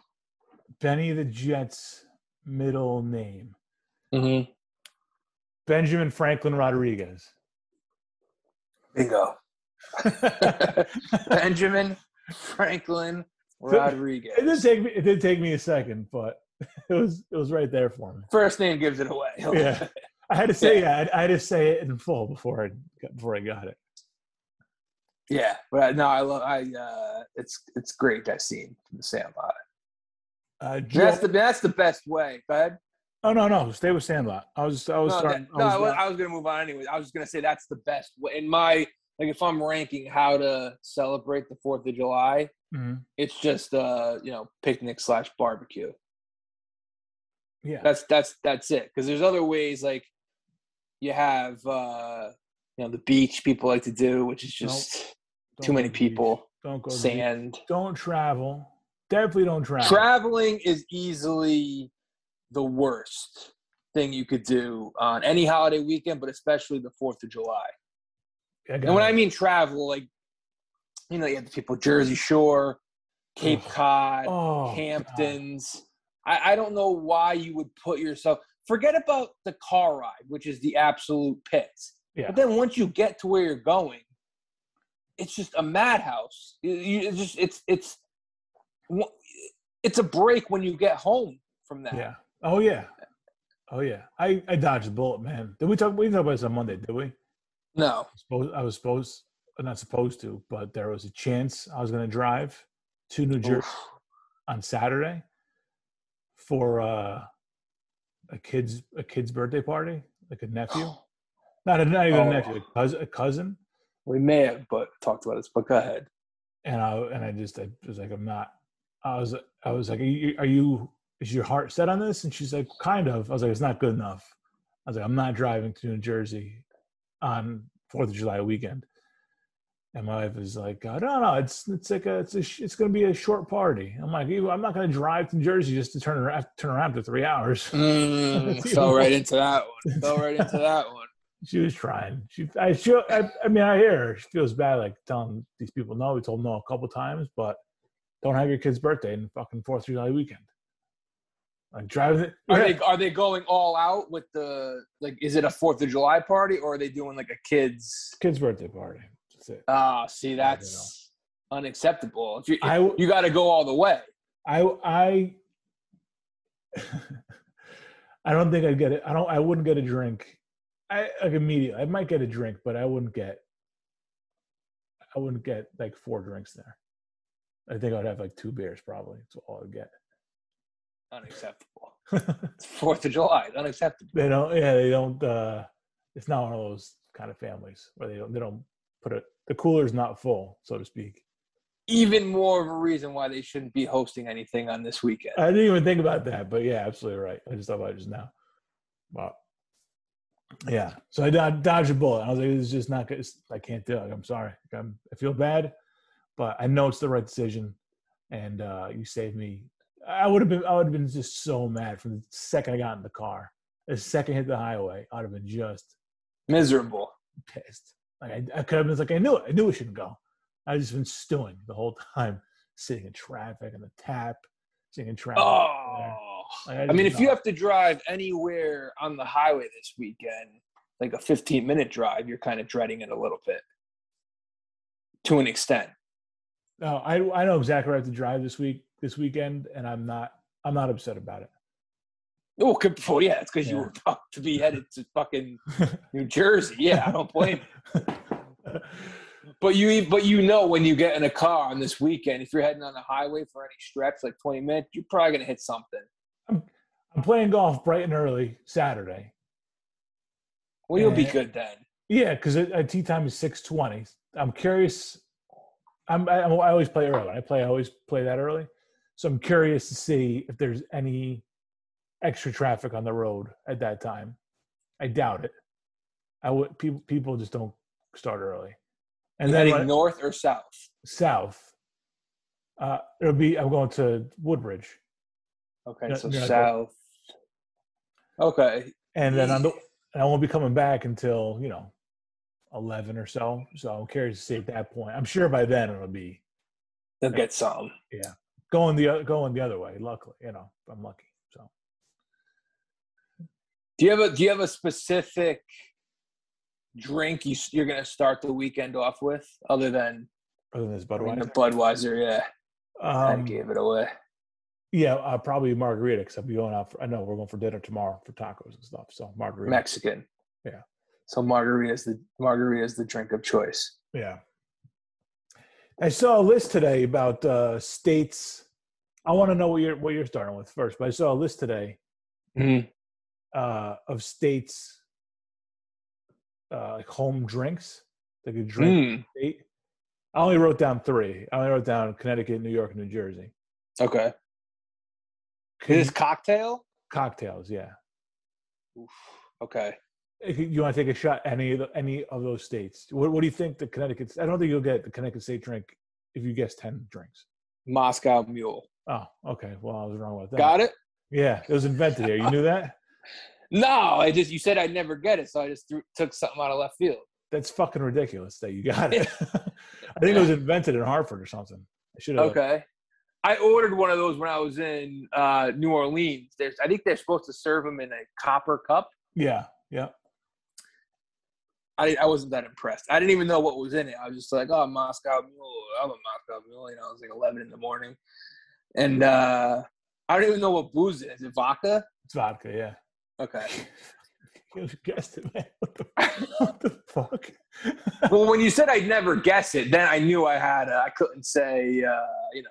S1: Benny the Jet's middle name.
S2: Mm-hmm.
S1: Benjamin Franklin Rodriguez.
S2: Bingo. (laughs) Benjamin Franklin Rodriguez.
S1: It did take me. It did take me a second, but (laughs) it was it was right there for me.
S2: First name gives it away.
S1: Yeah, I had to say yeah. I, I had to say it in full before I got, before I got it.
S2: yeah. But no, I love. I. Uh, it's it's great that scene from the Sandlot.
S1: Uh, Joe,
S2: That's the that's the best way. Go ahead.
S1: oh no no, stay with Sandlot. I was I was
S2: No,
S1: starting.
S2: that- no, I was, I was gonna move on anyway. I was just gonna say that's the best way. In my like, if I'm ranking how to celebrate the Fourth of July,
S1: Mhm.
S2: it's just uh you know picnic slash barbecue.
S1: yeah.
S2: That's that's that's it. Because there's other ways like you have uh you know the beach people like to do, which is just
S1: Don't
S2: too many people.
S1: Don't go. to the beach.
S2: Sand.
S1: Don't travel. Definitely don't travel.
S2: Traveling is easily the worst thing you could do on any holiday weekend, but especially the Fourth of July. And when
S1: got
S2: I mean travel, like you know, you have the people Jersey Shore, Cape
S1: Ugh.
S2: Cod,
S1: Oh.
S2: Hamptons. I, I don't know why you would put yourself. Forget about the car ride, which is the absolute pits.
S1: Yeah.
S2: But then once you get to where you're going, it's just a madhouse. You- you- It's just it's it's it's a break when you get home from that.
S1: Yeah. Oh yeah. Oh yeah. I I dodged the bullet, man. Did we talk? We didn't talk about this on Monday, did we?
S2: No.
S1: Suppose I was supposed, not supposed to, but there was a chance I was going to drive to New Jersey
S2: Oof.
S1: on Saturday for uh, a kid's a kid's birthday party, like a nephew. (gasps) Not a not even
S2: Oh.
S1: a nephew, a cousin, a cousin.
S2: We may have, but talked about this. But go ahead.
S1: And I and I just I was like, I'm not. I was I was like, are you, are you is your heart set on this? And she's like, kind of. I was like, it's not good enough. I was like, I'm not driving to New Jersey on Fourth of July weekend. And my wife is like, I don't know. It's it's like a it's a it's going to be a short party. I'm like, I'm not going to drive to Jersey just to turn around turn around for three hours.
S2: Mm, (laughs) fell right into that one. Fell right into that one. (laughs)
S1: She was trying. She I feel I, I mean I hear her. She feels bad like telling these people no. We told them no a couple times, but don't have your kid's birthday in fucking Fourth of July weekend. Like driving it.
S2: Are
S1: Yeah.
S2: they are they going all out with the like? Is it a Fourth of July party or are they doing like a kids?
S1: kid's birthday party? That's it.
S2: Ah, see, that's unacceptable. If you
S1: I
S2: you got to go all the way.
S1: I I (laughs) I don't think I'd get it. I don't. I wouldn't get a drink. I like immediately. I might get a drink, but I wouldn't get. I wouldn't get like four drinks there. I think I'd have like two beers probably. That's all I'd get.
S2: Unacceptable. It's (laughs) Fourth of July. Unacceptable.
S1: they don't. Yeah, they don't. uh It's not one of those kind of families where they don't. They don't put it. The cooler's not full, so to speak.
S2: Even more of a reason why they shouldn't be hosting anything on this weekend.
S1: I didn't even think about that, but yeah, absolutely right. I just thought about it just now. Wow. Yeah. So I dodged a bullet. I was like, it's just not good. I can't do it. I'm sorry. I'm, I feel bad, but I know it's the right decision. And uh, you saved me. I would have been. I would have been just so mad from the second I got in the car. The second I hit the highway, I'd have been just
S2: Miserable.
S1: pissed. Like I, I could have been like, I knew it. I knew I shouldn't go. I just been stewing the whole (laughs) time, sitting in traffic in the tap, sitting in traffic.
S2: Oh.
S1: Like,
S2: I
S1: just
S2: mean, if you have to drive anywhere on the highway this weekend, like a 15 minute drive, you're kind of dreading it a little bit to an extent.
S1: No, I I know exactly where I have to drive this week this weekend, and I'm not I'm not upset about it.
S2: Oh, could- well, yeah, it's because you
S1: Yeah.
S2: were about to be headed to fucking (laughs) New Jersey. Yeah, I don't blame you. (laughs) But you, but you know, when you get in a car on this weekend, if you're heading on the highway for any stretch, like 20 minutes, you're probably gonna hit something.
S1: I'm playing golf bright and early Saturday.
S2: Well, you'll be good then.
S1: Yeah, because a uh, tee time is six twenty. I'm curious. I'm I, I always play early. I play, I always play that early. So I'm curious to see if there's any extra traffic on the road at that time. I doubt it. I would people people just don't start early. And then
S2: north or south.
S1: south, uh, it'll be. I'm going to Woodbridge,
S2: Okay,
S1: Yeah,
S2: so south. Okay,
S1: and then on the and I won't be coming back until you know eleven or so. So I'm curious to see at that point. I'm sure by then it'll be
S2: they'll get some. Yeah.
S1: Going the going the other way. Luckily, you know, I'm lucky. So
S2: Do you have a Do you have a specific drink you, you're gonna start the weekend off with, other than
S1: other than this
S2: I mean,
S1: Budweiser,
S2: Budweiser? Yeah, I
S1: um,
S2: gave it away.
S1: yeah, uh, probably margarita because I'll be going out. For, I know we're going for dinner tomorrow for tacos and stuff. So margarita.
S2: Mexican.
S1: Yeah.
S2: So margarita is the margarita is the drink of choice.
S1: Yeah. I saw a list today about uh, states. I want to know what you're what you're starting with first, but I saw a list today
S2: Mm.
S1: uh, of states uh, like home drinks that could drink
S2: Mm.
S1: state. I only wrote down three. I only wrote down Connecticut, New York, New Jersey.
S2: Okay. Is this cocktail?
S1: cocktails, yeah.
S2: Oof. Okay.
S1: You want to take a shot any of the, any of those states? What, what do you think the Connecticut? I don't think you'll get the Connecticut State drink if you guess ten drinks.
S2: Moscow Mule.
S1: Oh, okay. Well, I was wrong with that.
S2: Got it?
S1: Yeah, it was invented here. You knew that? (laughs)
S2: No, I just you said I'd never get it, so I just threw, took something out of left field.
S1: that's fucking ridiculous that you got it. (laughs) I think it (laughs) was invented in Hartford or something. I should have.
S2: Okay. I ordered one of those when I was in uh, New Orleans. There's, I think they're supposed to serve them in a copper cup.
S1: Yeah, yeah.
S2: I, I wasn't that impressed. I didn't even know what was in it. I was just like, oh, Moscow Mule. I'm a Moscow Mule. You know, it was like 11 in the morning. And uh, I don't even know what booze it is. Is it vodka?
S1: It's vodka. Yeah.
S2: Okay.
S1: You (laughs) guessed it, man. What the, (laughs) what the fuck?
S2: well, when you said I'd never guess it, then I knew I had. I I couldn't say, uh, you know,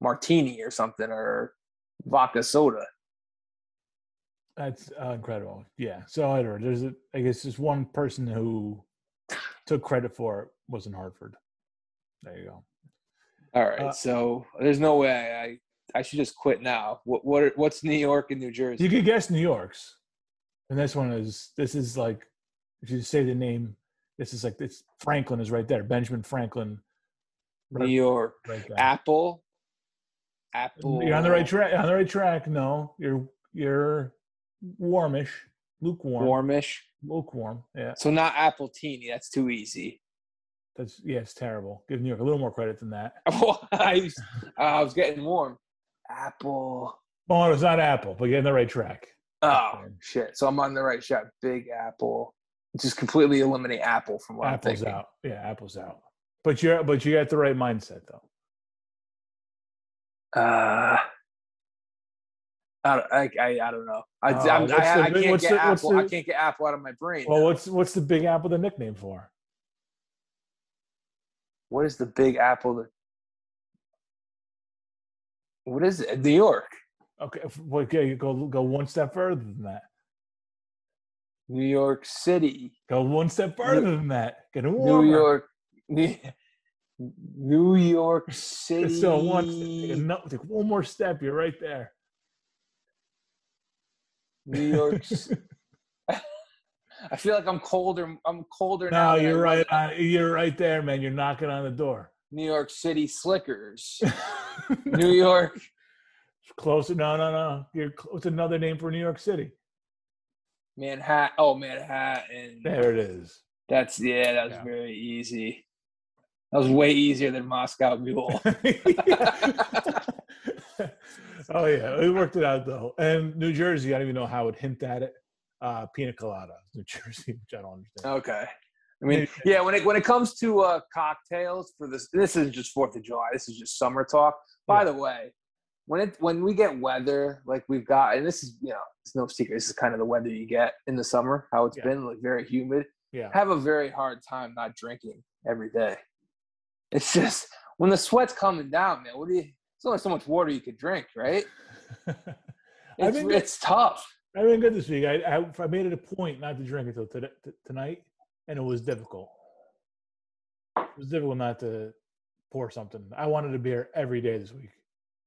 S2: martini or something or vodka soda.
S1: That's uh, incredible. Yeah. So I don't know. There's a, I guess just one person who took credit for it was in Hartford. There you go.
S2: All right.
S1: Uh,
S2: so there's no way I I should just quit now. What what are- what's New York and New Jersey?
S1: You could guess New York's, and this one is this is like if you say the name, this is like this Franklin is right there. Benjamin Franklin,
S2: New York.
S1: right.
S2: Apple. Apple.
S1: You're on the right track. On the right track. No, you're you're warmish, lukewarm,
S2: Warmish.
S1: lukewarm. Yeah,
S2: So not Appletini. That's too easy.
S1: that's yeah, it's terrible. Give New York a little more credit than that. (laughs)
S2: I, was, I was getting warm. Apple.
S1: Oh, it's not Apple, but you're on the right track.
S2: Oh shit! So I'm on the right shot. Big Apple. Just completely eliminate Apple from what
S1: Apple's
S2: I'm thinking.
S1: out. Yeah, Apple's out. But you're but you got the right mindset though.
S2: Uh, I, don't- I, I, I don't know. I,
S1: Uh,
S2: I,
S1: the
S2: I can't get
S1: the-
S2: Apple. I can't get Apple out of my brain.
S1: Well, what's what's the Big Apple the nickname for?
S2: what is the Big Apple? What is it? New York.
S1: Okay, f- okay, you go go one step further than that.
S2: New York City.
S1: Go one step further than that. Get it
S2: New. York. New, New York (laughs) City.
S1: Still one. Take one more step. You're right there.
S2: New York. (laughs) (laughs) I feel like I'm colder. I'm colder
S1: no,
S2: now.
S1: you're right. On, you're right there, man. You're knocking on the door.
S2: New York City Slickers. (laughs) New York.
S1: Closer. No, no, no. You're. What's another name for New York City?
S2: Manhattan. Oh, Manhattan.
S1: There it is.
S2: That's yeah. That was
S1: Yeah.
S2: very easy. That was way easier than Moscow Mule.
S1: Oh yeah, we worked it out though. And New Jersey, I don't even know how would hint at it. Uh, pina colada, (laughs) New Jersey, which I don't understand.
S2: okay. I mean, yeah. When it when it comes to uh, cocktails for this, this isn't just Fourth of July. This is just summer talk. By
S1: Yeah.
S2: the way, when it when we get weather like we've got, and this is you know it's no secret. This is kind of the weather you get in the summer. How it's
S1: Yeah.
S2: been like very humid.
S1: Yeah,
S2: have a very hard time not drinking every day. It's just when the sweat's coming down, man. What do you? There's only so much water you could drink, right? (laughs) It's,
S1: been
S2: it's tough.
S1: I've been good this week. I, I I made it a point not to drink until today, t- tonight, and it was difficult. It was difficult not to pour something. I wanted a beer every day this week.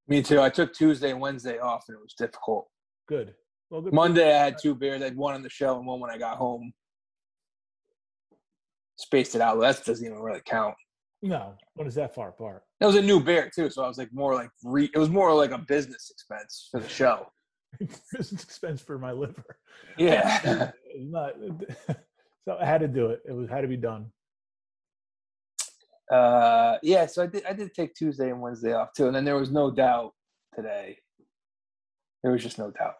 S2: Me too. I took Tuesday and Wednesday off, and it was difficult.
S1: Good. Well, good.
S2: Monday, I had two beers. I had one on the show and one when I got home. Spaced it out. That doesn't even really count.
S1: No, when is that far apart?
S2: It was a new beer too, so I was like more like re- it was more like a business expense for the show. (laughs)
S1: Business expense for my liver.
S2: Yeah. (laughs)
S1: Not. (laughs) So I had to do it. It was had to be done.
S2: uh, yeah. So I did. I did take Tuesday and Wednesday off too, and then there was no doubt today. There was just no doubt.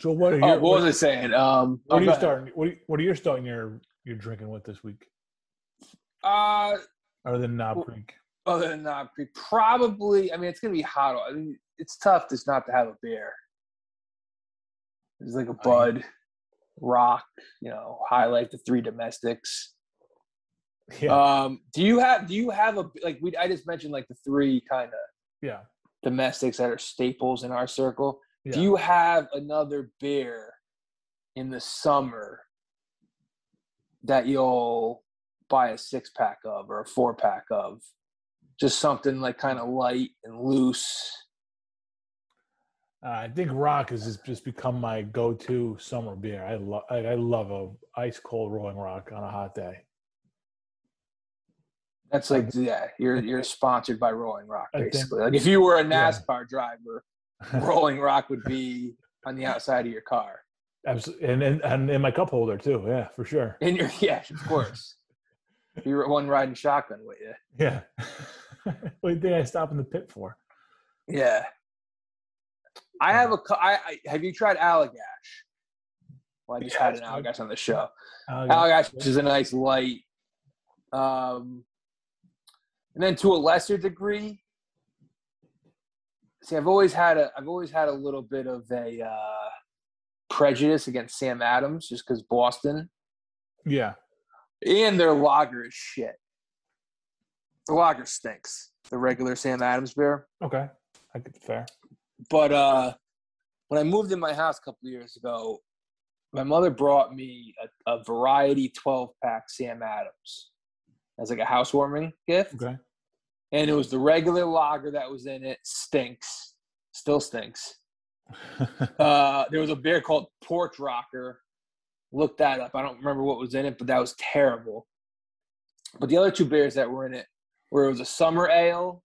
S1: So what are
S2: Oh,
S1: your,
S2: what was I saying? Um,
S1: what
S2: oh,
S1: are you starting? What are you, what are you starting your your drinking with this week,
S2: Uh,
S1: other than Knob
S2: Well-
S1: Creek?
S2: other than Knob Creek, probably. I mean, it's gonna be hot. I mean, it's tough just not to have a beer. There's like a Bud, Rock, you know, High Life the three domestics.
S1: Yeah,
S2: Um, do you have do you have a like we I just mentioned like the three kind of
S1: yeah,
S2: domestics that are staples in our circle.
S1: yeah.
S2: Do you have another beer in the summer that you'll buy a six pack of or a four pack of? Just something like kind of light and loose.
S1: Uh, I think Rock has just, just become my go-to summer beer. I love I, I love a ice cold Rolling Rock on a hot day.
S2: That's like yeah, you're you're sponsored by Rolling Rock
S1: I think-
S2: basically. Like if you were a
S1: Yeah.
S2: NASCAR driver, (laughs) Rolling Rock would be on the outside of your car.
S1: Absolutely, and, and and in my cup holder too. Yeah, for sure.
S2: In your yeah, of course. You're one riding shotgun with you.
S1: Yeah. (laughs) what do you think I stop in the pit for?
S2: Yeah. I have a. cu- I, I have you tried Allagash? Well, I just
S1: Yeah,
S2: had an. Allagash on the show. Allagash is a nice light. Um, and then to a lesser degree, see, I've always had a. I've always had a little bit of a uh, prejudice against Sam Adams, just because Boston
S1: yeah.
S2: And their lager is shit. The lager stinks. The regular Sam Adams beer.
S1: Okay. I get the fair.
S2: but uh when I moved in my house a couple of years ago, my mother brought me a, a variety 12 pack Sam Adams as like a housewarming gift.
S1: Okay.
S2: And it was the regular lager that was in it. Stinks. Still stinks. (laughs) Uh there was a beer called Porch Rocker. Look that up. I don't remember what was in it, but that was terrible. But the other two beers that were in it where it was a summer ale,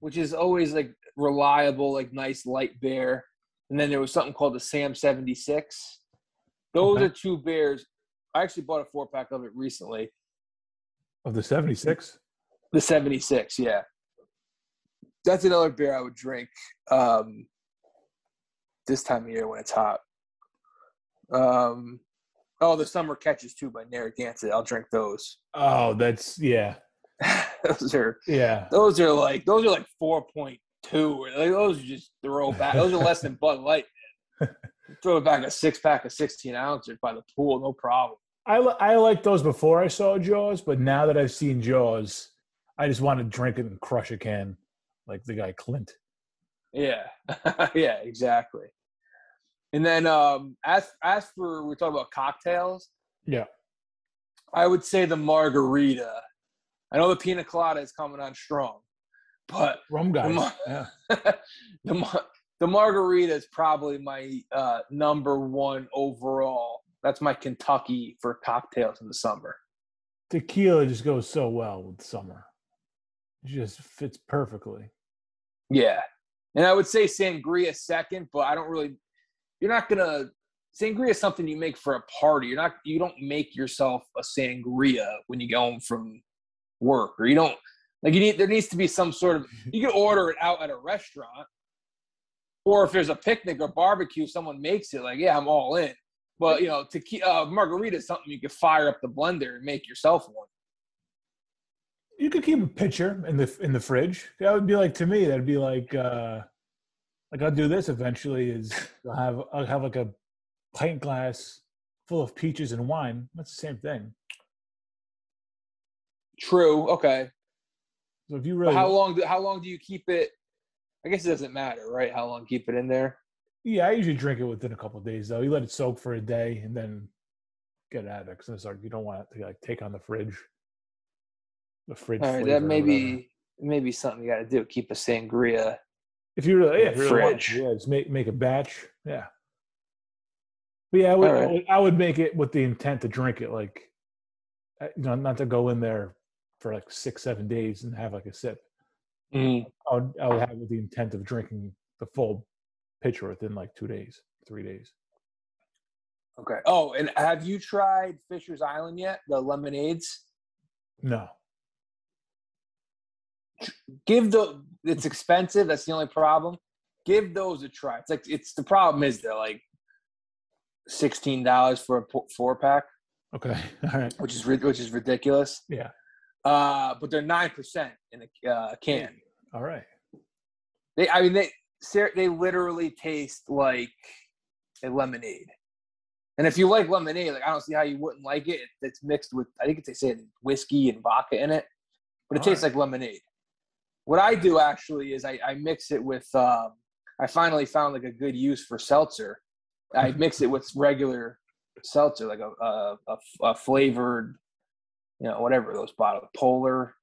S2: which is always like reliable, like nice light beer. And then there was something called the Sam 76. Those
S1: Okay.
S2: are two beers. I actually bought a four pack of it recently.
S1: of the 76?
S2: The 76, yeah. That's another beer I would drink um, this time of year when it's hot. Um, oh, the Summer Catches too by Narragansett. I'll drink those.
S1: Oh, that's yeah. (laughs)
S2: those are
S1: Yeah.
S2: those are like those are like four point two. Like those are just throw back. Those are less than Bud Light. Man. (laughs) Throw back a six pack of sixteen ounces by the pool, no problem.
S1: I li- I liked those before I saw Jaws, but now that I've seen Jaws, I just want to drink it and crush a can like the guy Quint.
S2: Yeah, (laughs) yeah, exactly. And then um, as as for we're talking about cocktails,
S1: Yeah.
S2: I would say the margarita. I know the pina colada is coming on strong, but
S1: Rum guys.
S2: mar-
S1: yeah. (laughs)
S2: the mar- the margarita is probably my uh, number one overall. That's my Kentucky for cocktails in the summer.
S1: Tequila just goes so well with summer. It just fits perfectly.
S2: Yeah, and I would say sangria second, but I don't really. You're not gonna. Sangria is something you make for a party. You're not. You don't make yourself a sangria when you go home from work, or you don't. Like you need. There needs to be some sort of. (laughs) You can order it out at a restaurant, or if there's a picnic or barbecue, someone makes it. Like yeah, I'm all in. But you know, tequila uh, margarita is something you can fire up the blender and make yourself one.
S1: You could keep a pitcher in the in the fridge. That would be like to me. That'd be like uh like I'll do this eventually. Is I'll have I'll have like a pint glass full of peaches and wine. That's the same thing.
S2: True. Okay.
S1: So if you
S2: But
S1: really
S2: how long? Do, how long do you keep it? I guess it doesn't matter, right? How long keep it in there?
S1: Yeah, I usually drink it within a couple of days though. You let it soak for a day and then get it out of there because like you don't want it to like take on the fridge. The fridge.
S2: All right, that may be maybe something you got to do. Keep a sangria.
S1: If you really, yeah, if you really want to, yeah, just make make a batch. Yeah. But yeah, I would,
S2: All
S1: I would I would make it with the intent to drink it, like, uh, you know, not to go in there for like six, seven days and have like a sip. I would, I would have it with the intent of drinking the full pitcher within like two days, three days.
S2: Okay. Oh, and have you tried Fisher's Island yet? The lemonades.
S1: No.
S2: Give the. It's expensive. That's the only problem. Give those a try. It's like it's the problem is they're like sixteen dollars for a four pack,
S1: Okay. (laughs) All right.
S2: which is which is ridiculous.
S1: Yeah.
S2: Uh, but they're nine percent in a uh, can.
S1: All right.
S2: They, I mean, they they literally taste like a lemonade. And if you like lemonade, like I don't see how you wouldn't like it. It's mixed with, I think they say whiskey and vodka in it, but it
S1: All
S2: tastes
S1: right.
S2: like lemonade. What I do actually is I, I mix it with. Um, I finally found like a good use for seltzer. I mix it with regular seltzer, like a a, a, a flavored, you know, whatever those bottles, Polar.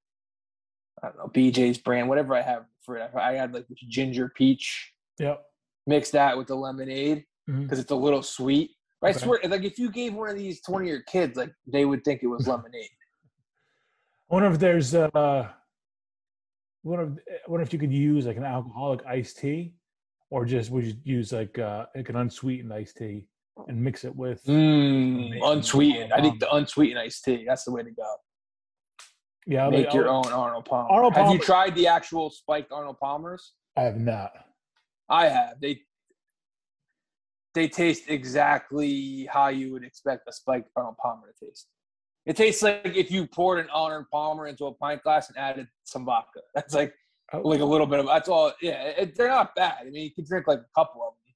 S2: I don't know BJ's brand, whatever I have for it. I had like ginger peach.
S1: Yep.
S2: Mix that with the lemonade because it's a little sweet. But I swear, like if you gave one of these twenty year kids, like they would think it was (laughs) lemonade.
S1: I wonder if there's uh wonder if, I wonder if you could use like an alcoholic iced tea or just would you use like uh like an unsweetened iced tea and mix it with.
S2: Mm, unsweetened. I think the unsweetened iced tea. That's the way to go.
S1: Yeah,
S2: Make your
S1: I'll-
S2: own Arnold Palmer.
S1: Arnold Palmer.
S2: have you tried the actual spiked Arnold Palmers?
S1: I have not.
S2: I have. They they taste exactly how you would expect a spiked Arnold Palmer to taste. It tastes like if you poured an Arnold Palmer into a pint glass and added some vodka. (laughs) That's like
S1: Oh.
S2: like a little bit of that's all. Yeah, it, they're not bad. I mean, you can drink like a couple of them.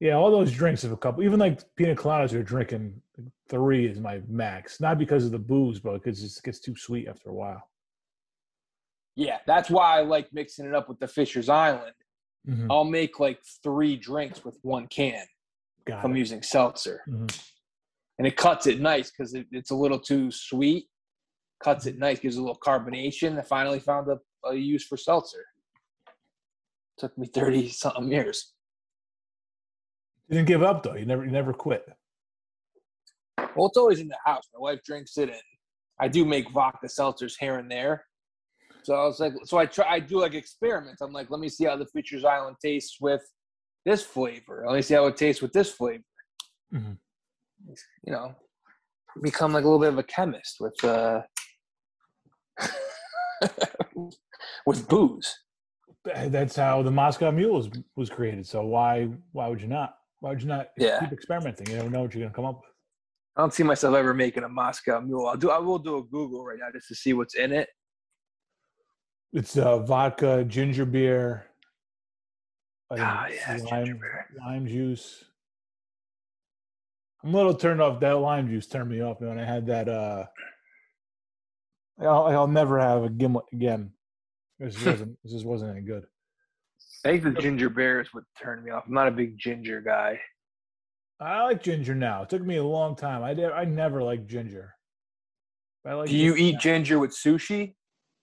S1: Yeah, all those drinks of a couple. Even like pina coladas, you're drinking three is my max. Not because of the booze, but because it gets too sweet after a while.
S2: Yeah, that's why I like mixing it up with the Fisher's Island.
S1: Mhm.
S2: I'll make like three drinks with one can if
S1: Got
S2: I'm using seltzer.
S1: Mhm.
S2: And it cuts it nice because it, it's a little too sweet. Cuts it nice, gives it a little carbonation. I finally found a, a use for seltzer. Took me thirty something years.
S1: You didn't give up though. You never, you never quit.
S2: Well, it's always in the house. My wife drinks it, and I do make vodka seltzers here and there. So I was like, so I try, I do like experiments. I'm like, let me see how the Fisher's Island tastes with this flavor. Let me see how it tastes with this flavor.
S1: Mhm.
S2: You know, become like a little bit of a chemist with uh (laughs) with booze.
S1: That's how the Moscow Mule was, was created. So why, why would you not? Why would you not
S2: Yeah.
S1: keep experimenting? You never know what you're gonna come up with.
S2: I don't see myself ever making a Moscow Mule. I'll do. I will do a Google right now just to see what's in it.
S1: It's uh, vodka, ginger beer,
S2: Ah, yeah, ginger beer.
S1: lime juice. I'm a little turned off. That lime juice turned me off man. I had that. uh I'll, I'll never have a gimlet again. This just (laughs) wasn't. this just wasn't any good.
S2: I think the ginger beer is what turned me off. I'm not a big ginger guy.
S1: I like ginger now. It took me a long time. I did. I never liked ginger. I like.
S2: Do you eat
S1: now.
S2: ginger with sushi?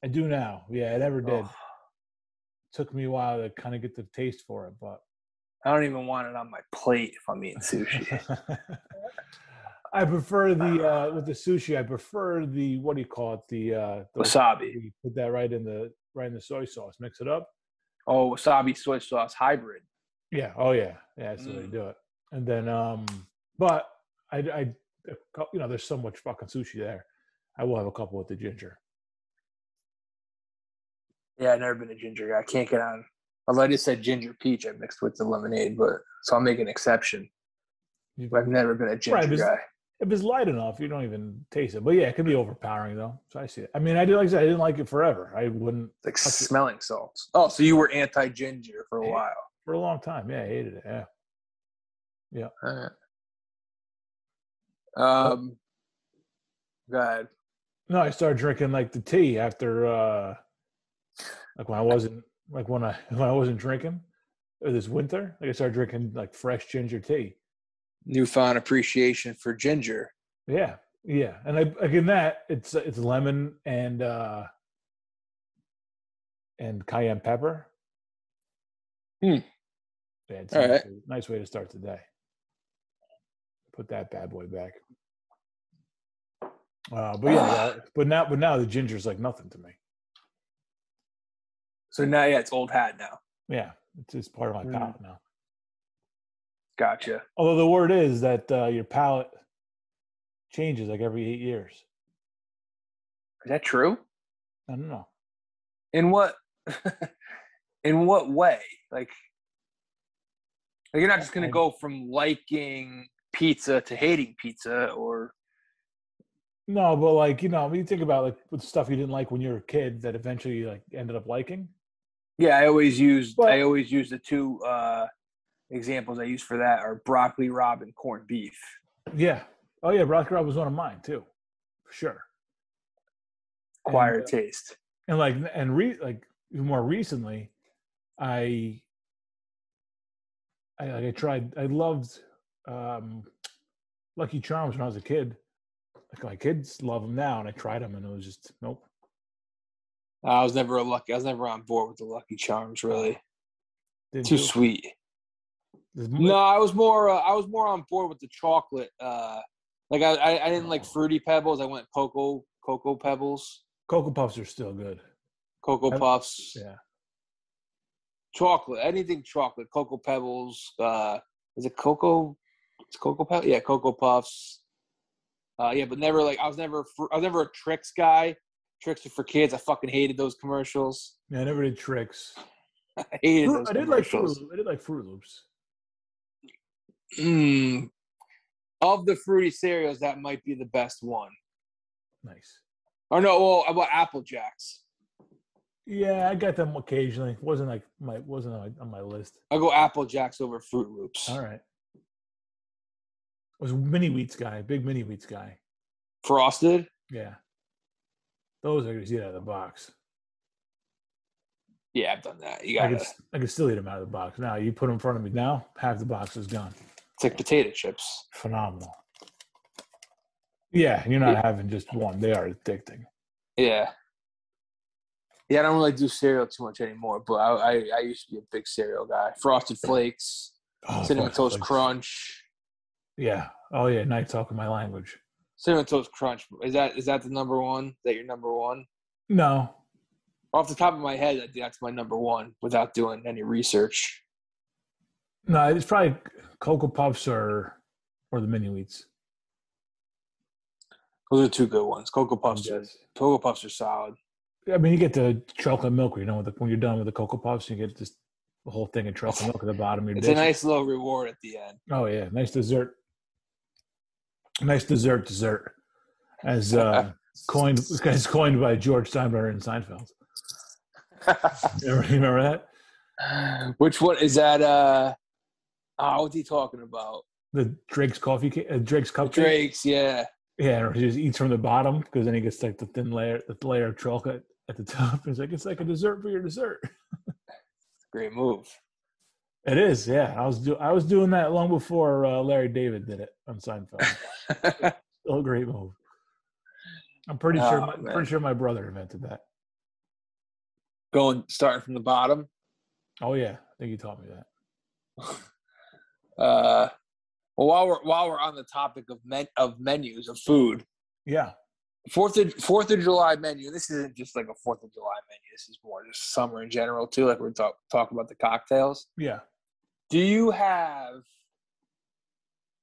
S1: I do now. Yeah, I never did.
S2: Oh,
S1: took me a while to kind of get the taste for it, but
S2: I don't even want it on my plate if I'm eating sushi. (laughs)
S1: I prefer the uh with the sushi. I prefer the what do you call it? The uh the
S2: wasabi.
S1: You put that right in the right in the soy sauce. Mix it up.
S2: Oh, wasabi soy sauce hybrid.
S1: Yeah. Oh yeah. Yeah. That's the way to
S2: Mm.
S1: do it. And then um, but I, cou- you know there's so much fucking sushi there. I will have a couple with the ginger.
S2: Yeah, I've never been a ginger guy. I can't get on. Although I just said ginger peach, I mixed with the lemonade, but so I'll make an exception. But I've never been a ginger
S1: Right,
S2: guy.
S1: If it's light enough, you don't even taste it. But yeah, it can be overpowering though. So I see it. I mean, I did like I said, I didn't like it forever. I wouldn't
S2: like smelling salts. Oh, so you were anti ginger for a
S1: Yeah.
S2: while.
S1: for a long time. Yeah, I hated it. Yeah.
S2: Alright. Um, go ahead.
S1: No, I started drinking like the tea after uh like when I wasn't like when I (laughs) when I wasn't drinking or this winter. Like I started drinking like fresh ginger tea.
S2: Newfound appreciation for ginger.
S1: Yeah. Yeah. And I again that it's it's lemon and uh and cayenne pepper.
S2: Hmm.
S1: Yeah, it's
S2: All
S1: nice,
S2: right.
S1: way- nice way to start the day. Put that bad boy back. Uh, but yeah, (sighs) yeah, but now, but now the ginger's like nothing to me.
S2: So now, yeah, it's old hat now.
S1: Yeah, it's just part of my
S2: Mm.
S1: palate now.
S2: Gotcha.
S1: Although the word is that uh, your palate changes like every eight years.
S2: Is that true?
S1: I don't know.
S2: In what? (laughs) in what way? Like, like, you're not just gonna go from liking pizza to hating pizza, or
S1: No, but like you know, when you think about like with stuff you didn't like when you were a kid that eventually you like ended up liking.
S2: Yeah, I always use
S1: Well-
S2: I always use the two uh, examples I use for that are broccoli rabe and corned beef.
S1: Yeah. Oh yeah, broccoli rabe was one of mine too, for sure. And,
S2: Acquired
S1: uh,
S2: taste.
S1: and like and re like more recently, I I like I tried I loved um Lucky Charms when I was a kid. Like my kids love them now, and I tried them, and it was just nope.
S2: I was never a lucky. I was never on board with the Lucky Charms. Really,
S1: Didn't
S2: too
S1: it.
S2: sweet. No, I was more. Uh, I was more on board with the chocolate. Uh, like I, I, I didn't like fruity pebbles. I went cocoa, cocoa pebbles,
S1: Cocoa Puffs are still good.
S2: cocoa puffs,
S1: Yeah.
S2: chocolate, anything chocolate, cocoa pebbles. Uh, is it cocoa, It's Cocoa Puffs. Yeah, Cocoa Puffs. Uh, yeah, but never like I was never I was never a Trix guy. Trix are for kids. I fucking hated those commercials.
S1: Yeah, I never did Trix. (laughs)
S2: I hated
S1: Fruit-
S2: those
S1: I did like Fruit. I did like Froot Loops.
S2: Mm. Of the fruity cereals, that might be the best one.
S1: Nice.
S2: Or no, well, about Apple Jacks.
S1: Yeah, I got them occasionally. wasn't like my wasn't on my, on my list.
S2: I'll go Apple Jacks over Froot Loops.
S1: All right. was a mini wheats guy, big mini wheats guy.
S2: Frosted.
S1: Yeah. Those I could just eat out of the box.
S2: Yeah, I've done that. You
S1: I
S2: got
S1: could,
S2: to
S1: I could still eat them out of the box. Now you put them in front of me now, half the box is gone.
S2: It's like potato chips.
S1: Phenomenal. Yeah, you're not
S2: Yeah.
S1: having just one. They are addicting.
S2: Yeah. Yeah, I don't really do cereal too much anymore, but I, I, I used to be a big cereal guy. Frosted Flakes,
S1: Oh,
S2: Cinnamon
S1: Frosted
S2: Toast
S1: Flakes.
S2: Crunch.
S1: Yeah. Oh yeah. Now you're talking my language.
S2: Cinnamon Toast Crunch. Is that is that the number one? Is that your number one?
S1: No.
S2: Off the top of my head, that's my number one without doing any research.
S1: No, it's probably Cocoa Puffs or or the mini wheats.
S2: Those are two good ones. Cocoa Puffs. Are,
S1: Yes.
S2: Cocoa Puffs are solid.
S1: I mean, you get the chocolate milk. You know, with the, when you're done with the Cocoa Puffs, you get just the whole thing of chocolate milk at the bottom. of Your
S2: It's a nice little reward at the end.
S1: Oh yeah, nice dessert. Nice dessert, dessert, as (laughs) uh, coined as coined by George Steinbrenner in Seinfeld. (laughs) Remember, you remember that?
S2: Which one is that? Uh, oh, what's he talking about?
S1: The Drake's coffee, uh, Drake's cupcake.
S2: Drakes, yeah.
S1: Yeah, he just eats from the bottom because then he gets like the thin layer, the layer of chocolate at the (laughs) top. It's like it's like a dessert for your dessert.
S2: Great move.
S1: It is, yeah. I was do I was doing that long before uh, Larry David did it on Seinfeld. (laughs) Still a great move. I'm pretty sure.
S2: Oh,
S1: My,
S2: man.
S1: pretty sure my brother invented that.
S2: Going starting from the bottom.
S1: Oh yeah, I think he taught me that. (laughs)
S2: Uh, well, while we're while we're on the topic of men, of menus of food,
S1: Yeah.
S2: Fourth of Fourth of July menu. This isn't just like a Fourth of July menu. This is more just summer in general too. Like we're talk, talking about the cocktails.
S1: Yeah.
S2: Do you have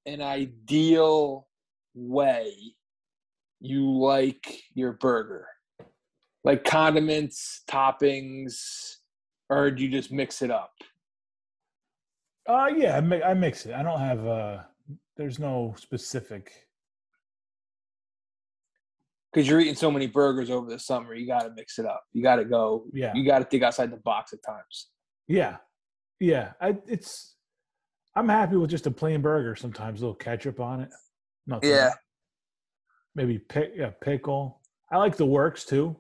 S2: an ideal way you like your burger? Like condiments, toppings, or do you just mix it up?
S1: Uh yeah, I, mi- I mix it. I don't have uh there's no specific
S2: Because you're eating so many burgers over the summer, you got to mix it up. You got to go.
S1: Yeah.
S2: You got to think outside the box at times.
S1: Yeah. Yeah. I it's I'm happy with just a plain burger sometimes, a little ketchup on it. Nothing.
S2: Yeah.
S1: Maybe pick yeah, pickle. I like the works too.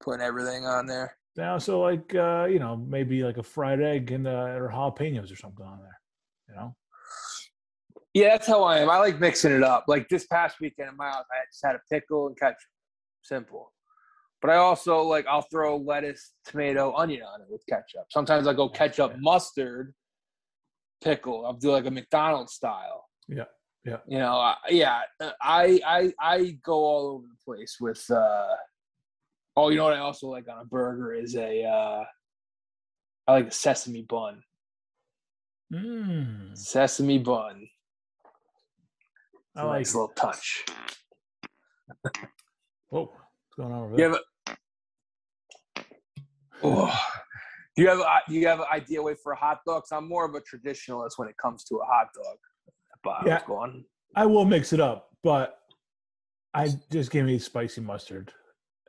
S2: Putting everything on there.
S1: They so like uh, you know, maybe like a fried egg and uh, or jalapenos or something on there. You know?
S2: Yeah, that's how I am. I like mixing it up. Like this past weekend at my house, I just had a pickle and ketchup. Simple. But I also like I'll throw lettuce, tomato, onion on it with ketchup. Sometimes I go ketchup, mustard, pickle. I'll do like a McDonald's style.
S1: Yeah, yeah.
S2: You know, I, yeah. I I I go all over the place with. uh Oh, you know what I also like on a burger is a. uh I like a sesame bun.
S1: Mm,
S2: Sesame bun.
S1: I like
S2: nice little touch.
S1: Whoa, (laughs) what's going on over
S2: You have a, oh, do you have a, do you have an idea way for a hot dog? 'Cause I'm more of a traditionalist when it comes to a hot dog. But
S1: Yeah.
S2: going.
S1: I will mix it up, but I just give me spicy mustard,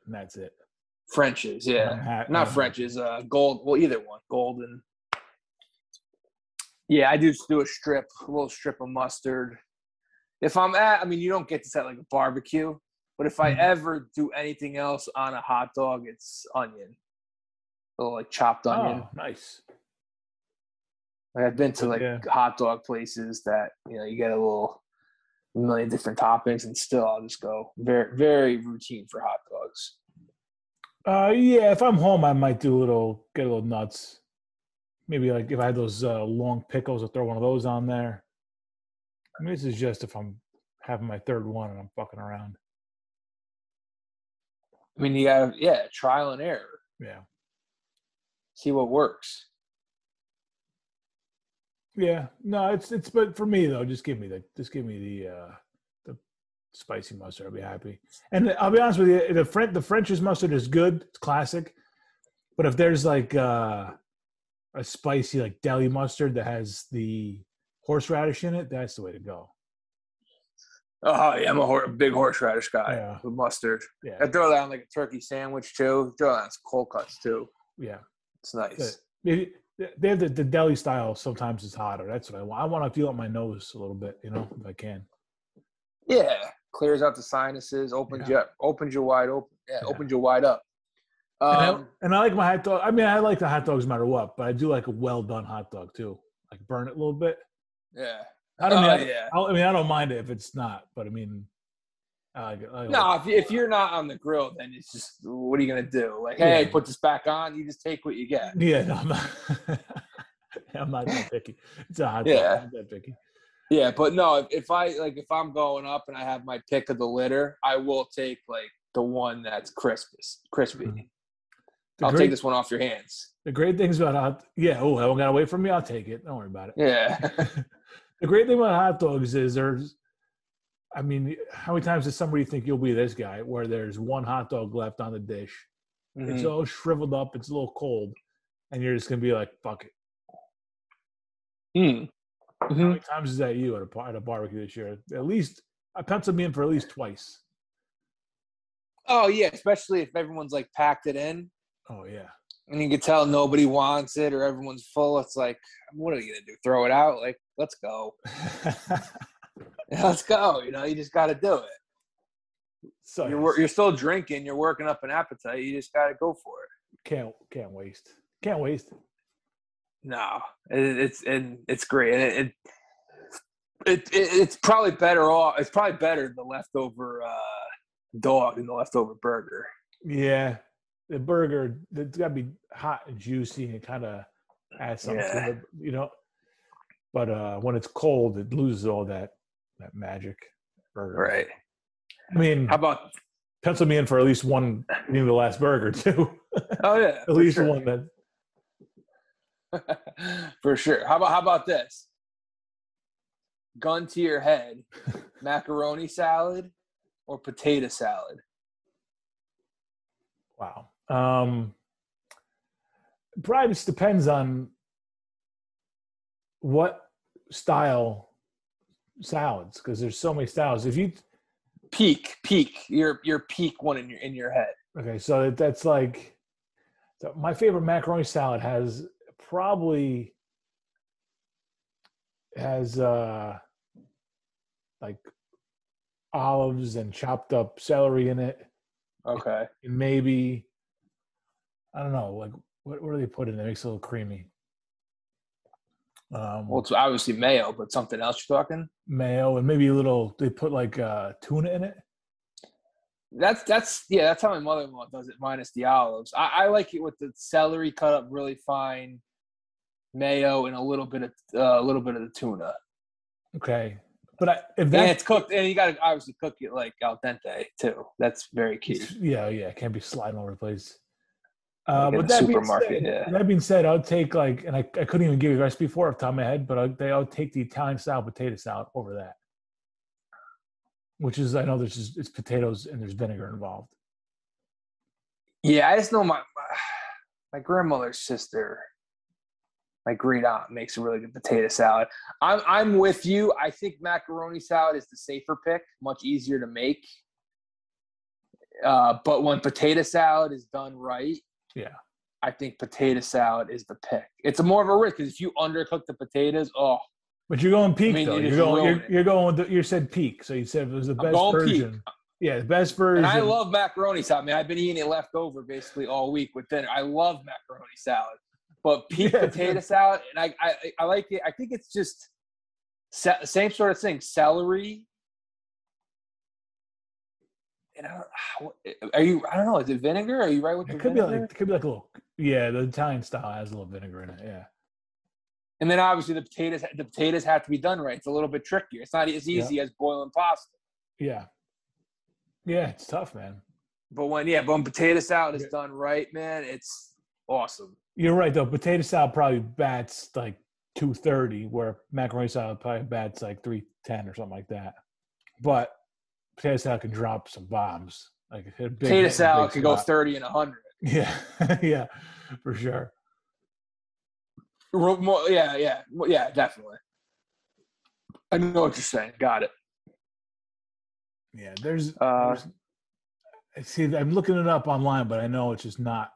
S1: and that's it.
S2: French's, yeah, not
S1: I'm-
S2: French's. Uh, gold. Well, either one, golden. Yeah, I do just do a strip, a little strip of mustard. If I'm at, I mean, you don't get this at like a barbecue, but if I
S1: Mhm.
S2: ever do anything else on a hot dog, it's onion, a little like chopped onion.
S1: Oh, nice.
S2: Like I've been to like
S1: Yeah.
S2: hot dog places that you know you get a little a million different toppings, and still I'll just go very very routine for hot dogs.
S1: Uh, yeah, if I'm home, I might do a little, get a little nuts. Maybe like if I had those uh, long pickles, I'll throw one of those on there. I mean, this is just if I'm having my third one and I'm fucking around.
S2: I mean, you got to yeah trial and error,
S1: Yeah.
S2: see what works.
S1: Yeah, no, it's it's but for me though, just give me the just give me the uh the spicy mustard. I'll be happy. And I'll be honest with you, the French the French's mustard is good. It's classic. But if there's like uh a spicy like deli mustard that has the horseradish in it, that's the way to go.
S2: Oh yeah, I'm a hor- big horseradish guy
S1: Yeah.
S2: with mustard.
S1: Yeah,
S2: I throw that on like a turkey sandwich too. Throw that on some cold cuts too.
S1: yeah.
S2: It's nice.
S1: Maybe they have the, the deli style. Sometimes it's hotter. That's what I want. I want to feel up my nose a little bit, you know, if I can.
S2: Yeah, clears out the sinuses, opens
S1: Yeah.
S2: you up, opens you wide open. Yeah,
S1: Yeah.
S2: opens you wide up.
S1: And, I,
S2: Um,
S1: and I like my hot dog. I mean, I like the hot dogs no matter what, but I do like a well done hot dog too. Like burn it a little bit.
S2: Yeah.
S1: I don't
S2: Oh,
S1: mean,
S2: yeah.
S1: I, I mean, I don't mind it if it's not, but I mean, I like it. Like
S2: No, if, if you're not on the grill, then it's just what are you gonna do? Like, hey,
S1: Yeah.
S2: put this back on. You just take what you get.
S1: Yeah, no, I'm not. (laughs) I'm not that picky. It's a hot.
S2: Yeah.
S1: I'm not that picky.
S2: Yeah, but no, if, if I like if I'm going up and I have my pick of the litter, I will take like the one that's crispest, crispy.
S1: Mhm.
S2: I'll
S1: great,
S2: take this one off your hands.
S1: The great things about yeah. Oh, haven't got to wait for me. I'll take it. Don't worry about it.
S2: Yeah. (laughs)
S1: the great thing about hot dogs is there's, I mean, how many times does somebody think you'll be this guy where there's one hot dog left on the dish? It's
S2: Mhm.
S1: all shriveled up. It's a little cold, and you're just gonna be like, "Fuck it."
S2: Mm.
S1: How
S2: Mhm.
S1: many times is that you at a at a barbecue this year? At least I penciled me in for at least twice.
S2: Oh yeah, especially if everyone's like packed it in
S1: Oh yeah,
S2: and you can tell nobody wants it or everyone's full. It's like, what are you gonna do? Throw it out? Like, let's go. (laughs) Let's go. You know, you just got to do it.
S1: so
S2: You're you're still drinking. You're working up an appetite. You just got to go for it.
S1: can't can't waste. Can't waste.
S2: No, it, it's and it's great, and it, it, it, it it's probably better off. It's probably better the leftover uh, dog than the leftover burger.
S1: Yeah, the burger it's got to be hot and juicy and kind of add something
S2: Yeah.
S1: to it, you know. But uh when it's cold, it loses all that that magic. Burger.
S2: Right.
S1: I mean,
S2: How about?
S1: pencil me in for at least one eating the last burger too. (laughs)
S2: Oh yeah,
S1: at least
S2: sure.
S1: one that (laughs)
S2: for sure. How about how about this? Gun to your head, (laughs) macaroni salad or potato salad?
S1: wow. Um probably just depends on what style salads because there's so many styles. If you
S2: Peak, peak. Your your peak one in your in your head.
S1: Okay, so that's like so my favorite macaroni salad has probably has uh like olives and chopped up celery in it
S2: Okay.
S1: and maybe I don't know like what, what do they put in there makes it a little creamy um
S2: Well, it's obviously mayo, but something else you're talking.
S1: mayo and maybe a little they put like uh tuna in it
S2: That's that's yeah. That's how my mother-in-law does it, minus the olives. I, I like it with the celery cut up really fine, mayo, and a little bit of uh, a little bit of the tuna.
S1: okay but I, if
S2: And
S1: that's
S2: it's cooked, and you got to obviously cook it like al dente too. That's very key.
S1: Yeah, yeah, it can't be sliding all over the place. Uh,
S2: Like
S1: but
S2: the
S1: that being, said,
S2: yeah.
S1: that being said, I'll take like, and I, I couldn't even give you a recipe for it off the top of my head, but I'll, they, I'll take the Italian style potato salad over that, which is I know there's just it's potatoes and there's vinegar involved.
S2: Yeah, I just know my my, (sighs) my grandmother's sister, my great aunt makes a really good potato salad. I'm I'm with you. I think macaroni salad is the safer pick, much easier to make. Uh, but when potato salad is done right,
S1: Yeah.
S2: I think potato salad is the pick. It's a more of a risk because if you undercook the potatoes, oh,
S1: But you're going peak
S2: I mean,
S1: though.
S2: you
S1: You're going. You're, you're going. With the, you said peak, so you said it was the best
S2: going peak.
S1: version. Yeah, the best version.
S2: and I love macaroni salad. I mean, I've been eating it left over basically all week with dinner. I love macaroni salad, but peak (laughs)
S1: Yeah,
S2: potato salad, and I, I I like it. I think it's just sa- same sort of thing. Celery. And I don't, (sighs) eh, are you? I don't know. Is it vinegar? Are you right with the
S1: It could be like it could be like a little. Yeah, the Italian style has a little vinegar in it. Yeah.
S2: and then obviously the potatoes. The potatoes have to be done right. It's a little bit trickier. It's not as easy as boiling pasta.
S1: Yeah. Yeah, it's tough, man.
S2: But when yeah, but when potato salad is
S1: Yeah.
S2: done right, man, it's awesome.
S1: You're right though. Potato salad probably bats like two thirty, where macaroni salad probably bats like three ten or something like that. But potato salad can drop some bombs. Like a big
S2: Potato
S1: hit in a
S2: salad could go 30 and 100.
S1: Yeah, (laughs) yeah, for sure.
S2: Yeah, yeah, yeah, definitely. I know what you're saying. Got it.
S1: Yeah, there's.
S2: Uh,
S1: there's I see. I'm looking it up online, but I know it's just not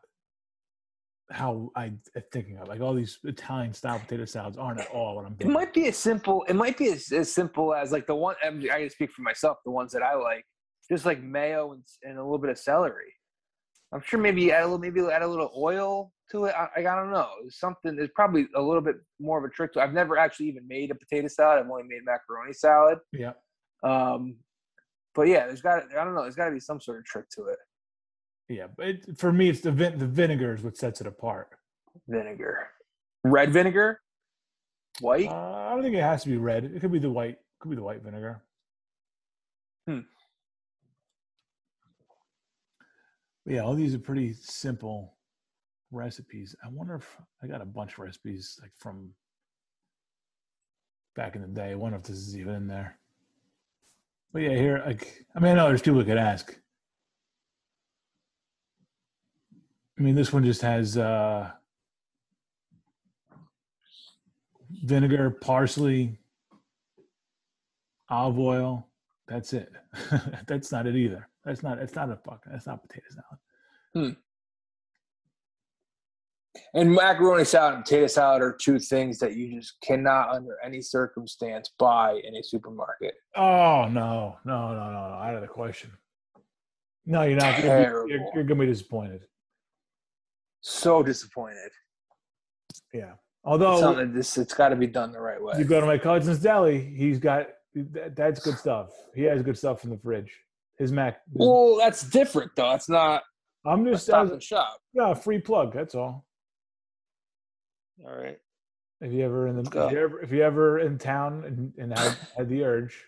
S1: how I am thinking of. Like all these Italian style potato salads aren't at all what I'm.
S2: It might be as simple. It might be as, as simple as like the one. I, mean, I can speak for myself. The ones that I like, just like mayo and, and a little bit of celery. I'm sure maybe add a little, maybe add a little oil to it. I, I don't know. It's something. There's probably a little bit more of a trick to. I've never actually even made a potato salad. I've only made macaroni salad.
S1: Yeah,
S2: Um, but yeah, there's got. I don't know. There's got to be some sort of trick to it.
S1: Yeah. But it, for me, it's the vin- the vinegar is what sets it apart.
S2: Vinegar, red vinegar, white.
S1: Uh, I don't think it has to be red. It could be the white. It Could be the white vinegar.
S2: Hmm.
S1: But yeah, all these are pretty simple recipes. I wonder if I got a bunch of recipes like from back in the day. I wonder if this is even in there. But yeah, here, like, I mean, I know there's people who could ask. I mean, this one just has uh, vinegar, parsley, olive oil. That's it. (laughs) that's not it either. That's not. It's not a fucking. That's not potato salad. Hmm.
S2: And macaroni salad and potato salad are two things that you just cannot, under any circumstance, buy in a supermarket.
S1: Oh no, no, no, no, no! Out of the question. No, you're not. You're, you're, you're gonna be disappointed.
S2: So disappointed.
S1: Yeah.
S2: It's
S1: Although
S2: something this it's got to be done the right way.
S1: you go to my cousin's deli, he's got that, that's good stuff. He has good stuff in the fridge. His mac. his-
S2: Well, that's different though. That's not
S1: I'm just
S2: stop
S1: uh,
S2: and shop.
S1: no free plug. That's all.
S2: All right.
S1: If you ever in the if you ever, if you ever in town and, and had, had the urge,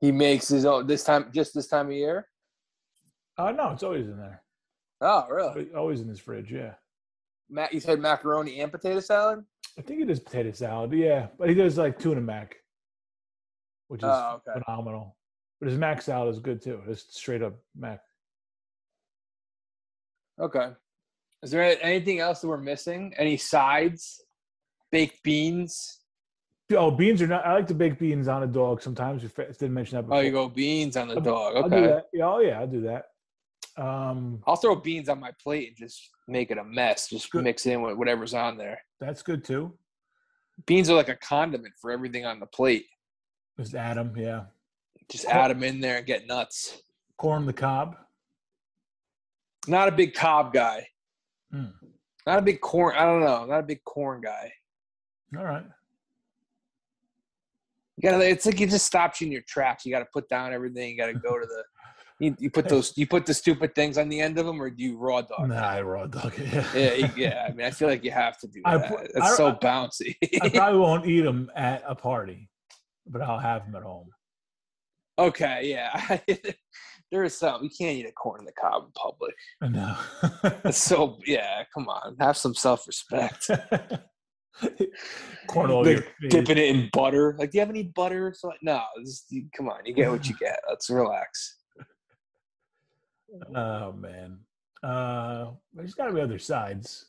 S2: He makes his own this time, just this time of year.
S1: uh no, it's always in there.
S2: Oh, really?
S1: Always in his fridge. Yeah.
S2: Matt, you said macaroni and potato salad.
S1: I think it is potato salad. Yeah, but he does like tuna mac, which is
S2: Oh, okay.
S1: phenomenal. But his mac salad is good too. Just straight up mac.
S2: Okay. Is there anything else that we're missing? Any sides? Baked beans?
S1: Oh, beans are not. I like to bake beans on a dog sometimes. I didn't mention that before.
S2: Oh, you go beans on the
S1: I'll-
S2: dog. Okay.
S1: Yeah, oh yeah, I'll do that. Um,
S2: I'll throw beans on my plate and just make it a mess. Just
S1: Good.
S2: mix in with whatever's on there.
S1: that's good too.
S2: Beans are like a condiment for everything on the plate.
S1: Just add them, Yeah,
S2: Just add them in there and get nuts.
S1: corn the cob.
S2: Not a big cob guy.
S1: Mm.
S2: Not a big corn. I don't know. Not a big corn guy.
S1: All right.
S2: You gotta. It's like it just stops you in your tracks. You got to put down everything. You got to go to the. You, you put those. You put the stupid things on the end of them, or do you raw dog?
S1: Nah, I raw dog. Yeah.
S2: Yeah, (laughs) yeah. I mean, I feel like you have to do that. It's
S1: I-
S2: so
S1: I-
S2: bouncy.
S1: I probably (laughs) won't eat them at a party, but I'll have them at home.
S2: okay, yeah. (laughs) there is some. You can't eat a corn on the cob in public.
S1: No.
S2: It's so yeah. Come on, have some self respect.
S1: corn all
S2: Like,
S1: your
S2: dipping it in butter. Like, do you have any butter? So like, no. You, come on, you get what you get. Let's relax.
S1: Oh man. Uh, there's got to be other sides.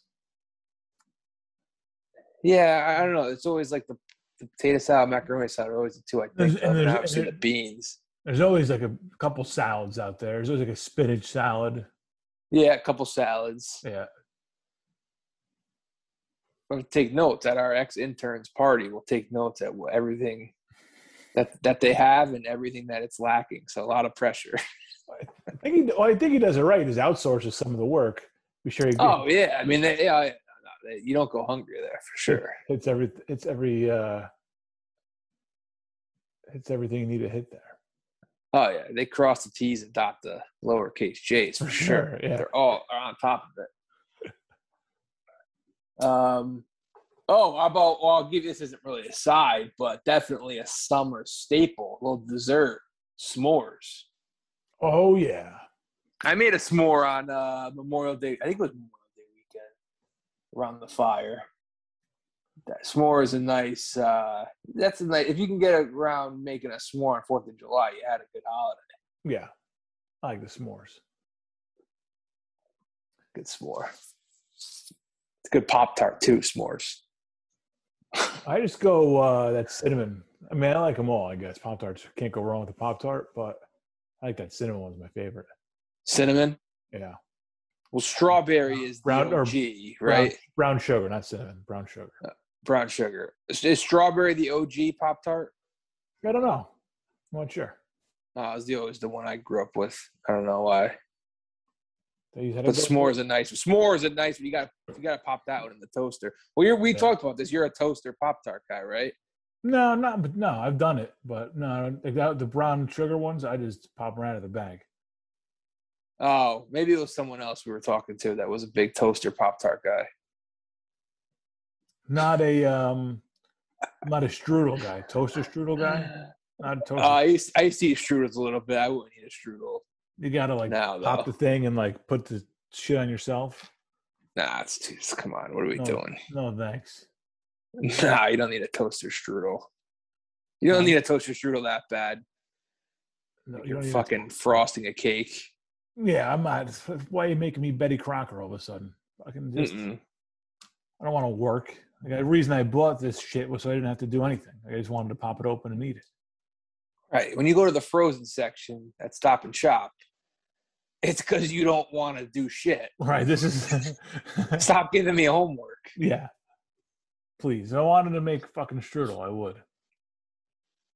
S2: Yeah, I I don't know. It's always like the, the potato salad, macaroni salad are always the two I think
S1: and
S2: of, and
S1: there's-
S2: obviously
S1: and
S2: the beans.
S1: There's always like a couple salads out there. There's always like a spinach salad.
S2: Yeah, a couple salads.
S1: Yeah.
S2: We'll take notes at our ex interns party. We'll take notes at everything that that they have and everything that it's lacking. So a lot of pressure. (laughs)
S1: I think he. Well, I think he does it right. Is outsources some of the work. Be sure he
S2: Oh yeah, I mean, they, yeah, no, no, they- you don't go hungry there for sure.
S1: It's every. It's every. uh Hits everything you need to hit there.
S2: Oh yeah, they cross the T's and dot the lowercase J's for, sure,
S1: yeah.
S2: They're all are on top of it. Um. Oh, about? Well, I'll give you this isn't really a side, but definitely a summer staple. A little dessert, s'mores.
S1: Oh yeah.
S2: I made a s'more on uh, Memorial Day. I think it was Memorial Day weekend around the fire. that s'more is a nice. uh That's a nice. If you can get around making a s'more on Fourth of July, you had a good holiday.
S1: Yeah, I like the s'mores.
S2: Good s'more. It's a good pop tart too. S'mores. (laughs)
S1: I just go uh, that cinnamon. I mean, I like them all. I guess pop tarts can't go wrong with the pop tart, but I like that cinnamon one's my favorite.
S2: Cinnamon.
S1: Yeah,
S2: Well, strawberry is the
S1: Brown- or
S2: OG,
S1: brown,
S2: right?
S1: brown sugar, not cinnamon. Brown sugar.
S2: Uh, brown sugar. Is, is strawberry the OG pop tart?
S1: I don't know. I'm not sure.
S2: No, it was the always the one I grew up with. I don't know why. But s'mores are nice. S'mores are nice, but you got you got to pop that one in the toaster. Well, you're, we
S1: Yeah.
S2: talked about this. You're a toaster pop tart guy, right?
S1: No, not but no. I've done it, but no, like that, the brown sugar ones, I just pop them right out of the bag.
S2: Oh, maybe it was someone else we were talking to that was a big toaster pop tart guy.
S1: Not a um, not a strudel guy. Toaster strudel guy. (sighs) Not a toaster.
S2: Uh, I used I used to eat strudels a little bit. I wouldn't eat a strudel
S1: you gotta like
S2: now,
S1: pop
S2: though.
S1: the thing and like put the shit on yourself.
S2: Nah, it's too. Come on, what are we
S1: No.
S2: doing?
S1: No thanks.
S2: Nah, you don't need a toaster strudel. You don't
S1: No.
S2: need a toaster strudel that bad.
S1: No,
S2: You're
S1: don't need
S2: fucking frosting a cake.
S1: yeah, I'm not. Why are you making me Betty Crocker all of a sudden? Fucking just.
S2: Mm-mm.
S1: I don't want to work. Like, the reason I bought this shit was so I didn't have to do anything. I just wanted to pop it open and eat it.
S2: Right. When you go to the frozen section at Stop and Shop, it's because you don't want to do shit.
S1: Right. This is. (laughs)
S2: Stop giving me homework. (laughs)
S1: yeah. Please. If I wanted to make fucking strudel. I would.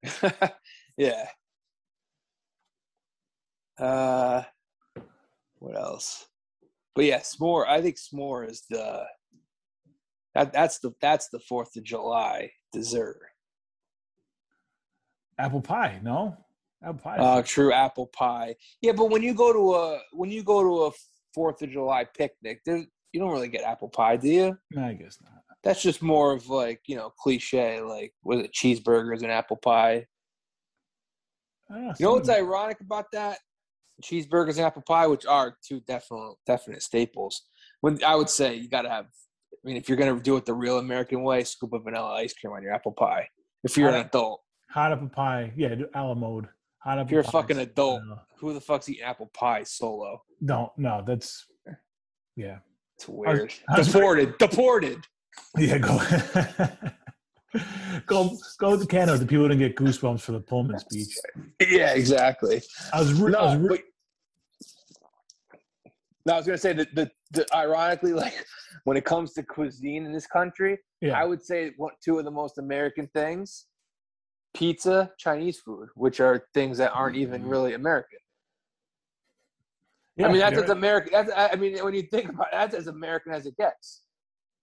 S1: (laughs)
S2: yeah. Uh, what else? But yeah, s'more. I think s'more is the that that's the that's the Fourth of July dessert.
S1: Apple pie. No. Apple pie.
S2: Uh, true apple pie. Yeah, but when you go to a when you go to a Fourth of July picnic, there you don't really get apple pie, do you?
S1: no, I guess not.
S2: That's just more of like you know cliche, like was it cheeseburgers and apple pie?
S1: Know,
S2: You know what's ironic about that? Cheeseburgers and apple pie, which are two definite definite staples. When I would say you got to have. I mean, if you're gonna do it the real American way, scoop of vanilla ice cream on your apple pie. If you're an
S1: Uh,
S2: adult,
S1: hot apple pie? Yeah, do a la mode. Hot apple
S2: if you're a fucking adult,
S1: No,
S2: who the fuck's eating apple pie solo?
S1: no, no, that's yeah,
S2: It's weird.
S1: Was-
S2: deported. Deported.
S1: Yeah. Go, (laughs) go, go to Canada. The people didn't get goosebumps for the Pullman speech.
S2: Yeah, exactly.
S1: I was, re- I was re-
S2: but no, I was gonna say that the, the ironically, like when it comes to cuisine in this country,
S1: yeah.
S2: I would say what two of the most American things: pizza, Chinese food, which are things that aren't even mm-hmm. really American.
S1: yeah,
S2: I mean, that's as. American. That's, I I mean, when you think about it, that's as American as it gets.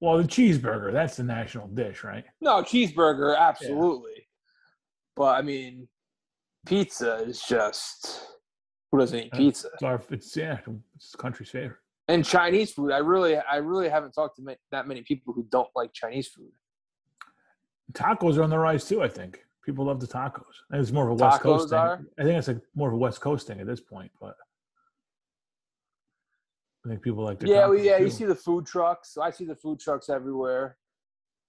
S1: Well, the cheeseburger. That's the national dish, right?
S2: No, cheeseburger, absolutely. But I mean, pizza is just who doesn't eat
S1: Uh,
S2: pizza?
S1: It's our, it's yeah, it's the country's favorite.
S2: And Chinese food, I really, I really haven't talked to that many people who don't like Chinese food.
S1: Tacos are on the rise too. I think people love the tacos. I think it's more of a West Coast thing.
S2: are?
S1: I think it's like more of a West Coast thing at this point, but I think people like. their
S2: Yeah, well, yeah, you see the food trucks. I see the food trucks everywhere.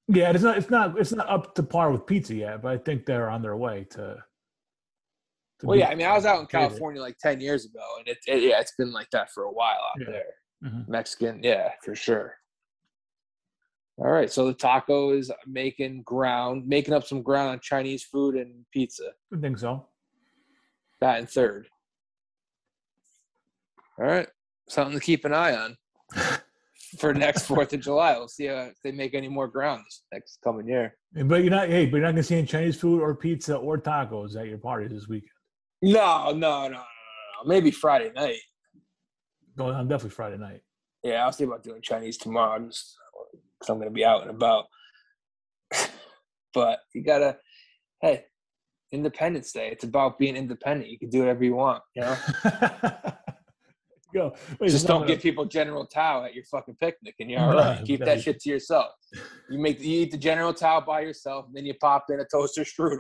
S1: Yeah, it's not. It's not. It's not up to par with pizza yet, but I think they're on their way to. to
S2: Well, yeah, I mean, I was out in. California like ten years ago, and it, it yeah, it's been like that for a while out
S1: Yeah.
S2: there.
S1: Mhm.
S2: Mexican, yeah, for sure. All right, so the taco is making ground, making up some ground on Chinese food and pizza.
S1: I think so.
S2: That in third. All right, something to keep an eye on for next (laughs) Fourth of July. We'll see if they make any more ground this next coming year.
S1: But you're not. Hey, but you're not gonna see any Chinese food or pizza or tacos at your parties this weekend.
S2: No, no, no, no, no, no. Maybe Friday night.
S1: Going on definitely Friday night.
S2: Yeah, I'll see about doing Chinese tomorrow. I'm just because I'm going to be out and about. (laughs) but you gotta, hey, Independence Day. It's about being independent. You can do whatever you want. You know, (laughs) (laughs)
S1: Go. Wait,
S2: just don't give people General Tao at your fucking picnic, and you're all
S1: Right.
S2: Keep that shit to yourself. You make you eat the General Tao by yourself, and then you pop in a toaster strudel.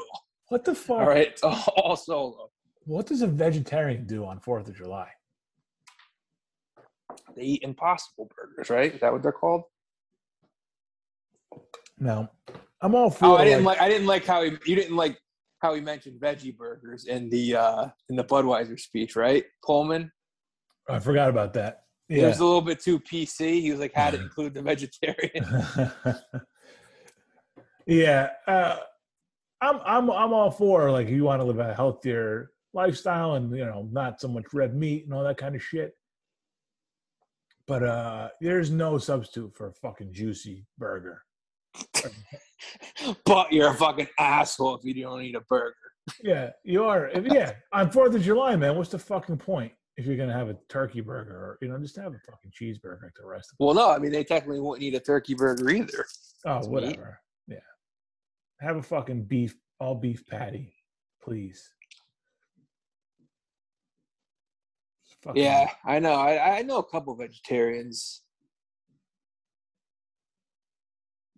S1: What the fuck?
S2: All right, it's all, solo.
S1: What does a vegetarian do on Fourth of July?
S2: They eat Impossible burgers, right? Is that what they're called?
S1: No, I'm all for.
S2: Oh, I didn't like. I didn't like how he. You didn't like how he mentioned veggie burgers in the uh in the Budweiser speech, right? Pullman.
S1: I forgot about that.
S2: It
S1: Yeah.
S2: was a little bit too PC. He was like, had to include the vegetarian. (laughs)
S1: yeah, uh, I'm I'm I'm all for like you want to live a healthier lifestyle and you know not so much red meat and all that kind of shit. But uh there's no substitute for a fucking juicy burger. (laughs)
S2: but you're a fucking asshole if you don't eat a burger.
S1: Yeah, you are. If, yeah, on Fourth of July, man. What's the fucking point if you're gonna have a turkey burger or you know just have a fucking cheeseburger like the rest of
S2: Well, no, I mean they technically wouldn't need a turkey burger either.
S1: Oh,
S2: It's meat.
S1: whatever. Yeah. Have a fucking beef, all beef patty, please.
S2: Yeah, I know. I, I know a couple vegetarians.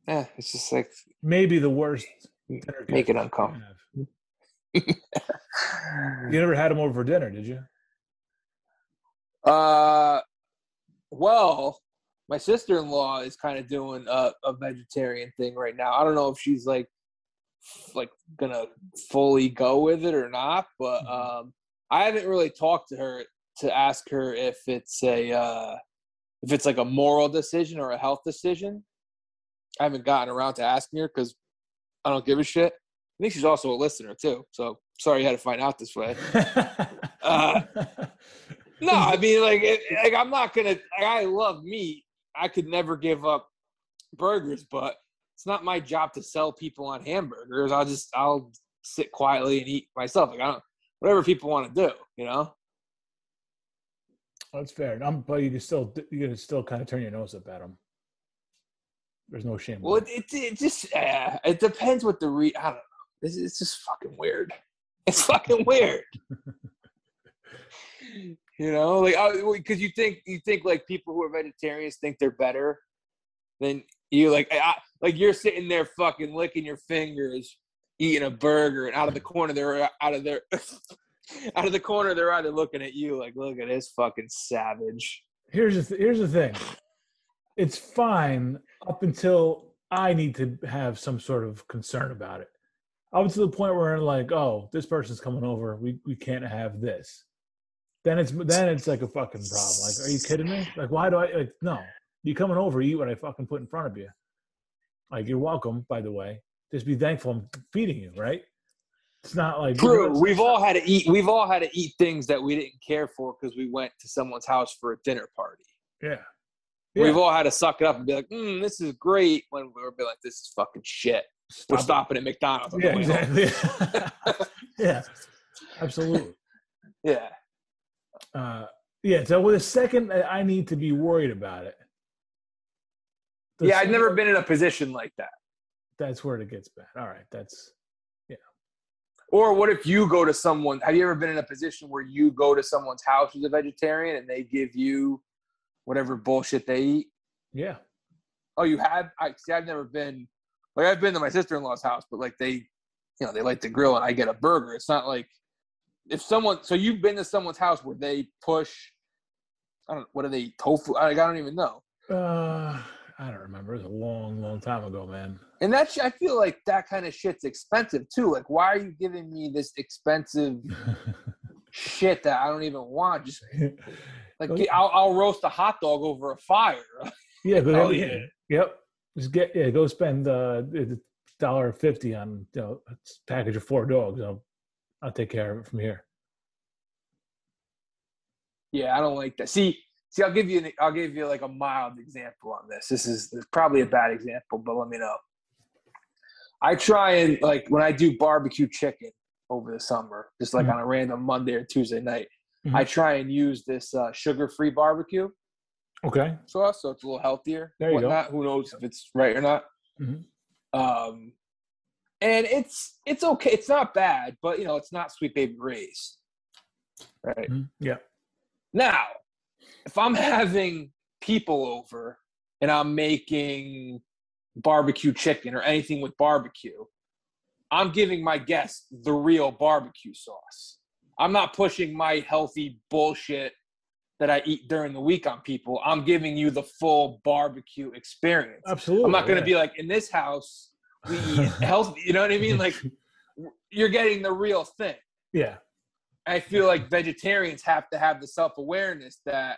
S2: Yeah, it's just like
S1: Maybe the worst.
S2: make it uncomfortable.
S1: You never had them over for dinner, did you?
S2: Uh, well, my sister in law is kind of doing a, a vegetarian thing right now. I don't know if she's like like gonna fully go with it or not, but
S1: Mhm.
S2: um, I haven't really talked to her to ask her if it's a uh, if it's like a moral decision or a health decision. I haven't gotten around to asking her because I don't give a shit. I think she's also a listener too. So sorry you had to find out this way. (laughs) Uh, No, I mean, like, it, like I'm not gonna. Like, I love meat. I could never give up burgers, but it's not my job to sell people on hamburgers. I'll just I'll sit quietly and eat myself. Like I don't whatever people want to do, you know.
S1: That's fair. I'm, but you can still you can still kind of turn your nose up at them. There's no shame.
S2: Well, it it, it just uh, it depends what the re. I don't know. It's, it's just fucking weird. It's fucking weird. (laughs) you know, like because you think you think like people who are vegetarians think they're better than you. Like I, like you're sitting there fucking licking your fingers, eating a burger, and out of the corner they're out of their (laughs) out of the corner they're either looking at you like, look at this fucking savage.
S1: here's the th- here's the thing. It's fine up until I need to have some sort of concern about it. Up to the point where I'm like, oh, this person's coming over. We we can't have this. Then it's then it's like a fucking problem. Like, are you kidding me? Like, why do I? Like, no, you coming over, eat what I fucking put in front of you. Like, you're welcome. By the way, just be thankful I'm feeding you. Right? It's not like
S2: True. We've all had to eat. We've all had to eat things that we didn't care for because we went to someone's house for a dinner party.
S1: yeah.
S2: We've all had to suck it up and be like, mm, "This is great." When we were be like, "This is fucking shit." We're
S1: it.
S2: stopping at McDonald's.
S1: Yeah, exactly. (laughs) (laughs) yeah, absolutely.
S2: Yeah.
S1: Uh, yeah. So with a second, I need to be worried about it. The
S2: Yeah, I've never been in a position like that.
S1: That's where it gets bad. All right, that's yeah.
S2: Or what if you go to someone? Have you ever been in a position where you go to someone's house who's a vegetarian and they give you whatever bullshit they eat?
S1: yeah.
S2: Oh, you have? I see. I've never been. Like I've been to my sister in law's house, but like they, you know, they like to grill and I get a burger. It's not like if someone. So you've been to someone's house where they push. I don't. What are they? Tofu? I, I don't even know.
S1: Uh, I don't remember. It was a long, long time ago, man.
S2: And that sh- I feel like that kind of shit's expensive too. Like, why are you giving me this expensive (laughs) shit that I don't even want? Just (laughs) like I'll, I'll roast a hot dog over a fire. (laughs)
S1: yeah, but
S2: Oh,
S1: yeah.
S2: yeah.
S1: Yep. Just get yeah. Go spend uh dollar fifty on you know a package of four dogs. I'll I'll take care of it from here.
S2: Yeah, I don't like that. See, see, I'll give you an, I'll give you like a mild example on this. This is, this is probably a bad example, but let me know. I try and like when I do barbecue chicken over the summer, just like
S1: Mhm.
S2: on a random Monday or Tuesday night,
S1: Mhm.
S2: I try and use this uh, sugar-free barbecue
S1: Okay.
S2: sauce, so it's a little healthier.
S1: There you go.
S2: Who knows if it's right or not?
S1: Mhm.
S2: Um, and it's it's okay. It's not bad, but you know, it's not Sweet Baby Ray's. Right.
S1: Mhm. Yeah.
S2: Now, if I'm (laughs) having people over and I'm making barbecue chicken or anything with barbecue, I'm giving my guests the real barbecue sauce. I'm not pushing my healthy bullshit that I eat during the week on people. I'm giving you the full barbecue experience.
S1: Absolutely.
S2: I'm not going to
S1: yeah.
S2: be like in this house we eat healthy. You know what I mean? Like (laughs) you're getting the real thing.
S1: Yeah.
S2: I feel like vegetarians have to have the self awareness that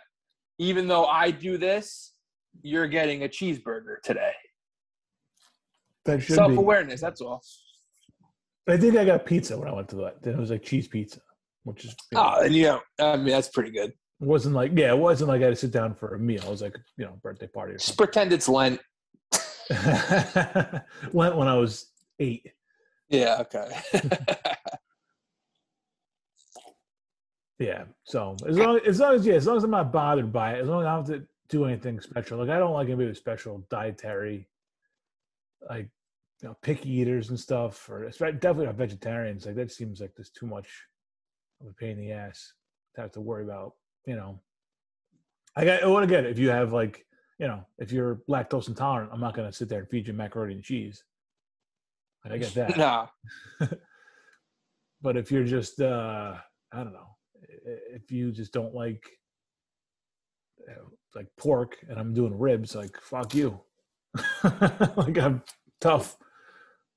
S2: even though I do this, you're getting a cheeseburger today.
S1: That should
S2: Self awareness. That's all.
S1: I think I got pizza when I went to that. Then it was like cheese pizza, which is you know,
S2: Oh, and you know, I mean, that's pretty good.
S1: it wasn't like yeah, it wasn't like I had to sit down for a meal. It was like you know birthday party or
S2: Just pretend it's Lent. (laughs)
S1: Went when I was eight.
S2: Yeah. Okay. (laughs)
S1: Yeah. So as long as long as yeah, as long as I'm not bothered by it, as long as I don't have to do anything special. Like I don't like anybody with special dietary, like you know, picky eaters and stuff, or it's definitely not vegetarians. Like that seems like there's too much of a pain in the ass to have to worry about. You know, I got. What again? If you have like, you know, if you're lactose intolerant, I'm not gonna sit there and feed you macaroni and cheese. Like, I get (laughs) that.
S2: nah. (laughs)
S1: but if you're just uh i don't know if you just don't like uh, like pork and i'm doing ribs like fuck you (laughs) like i'm tough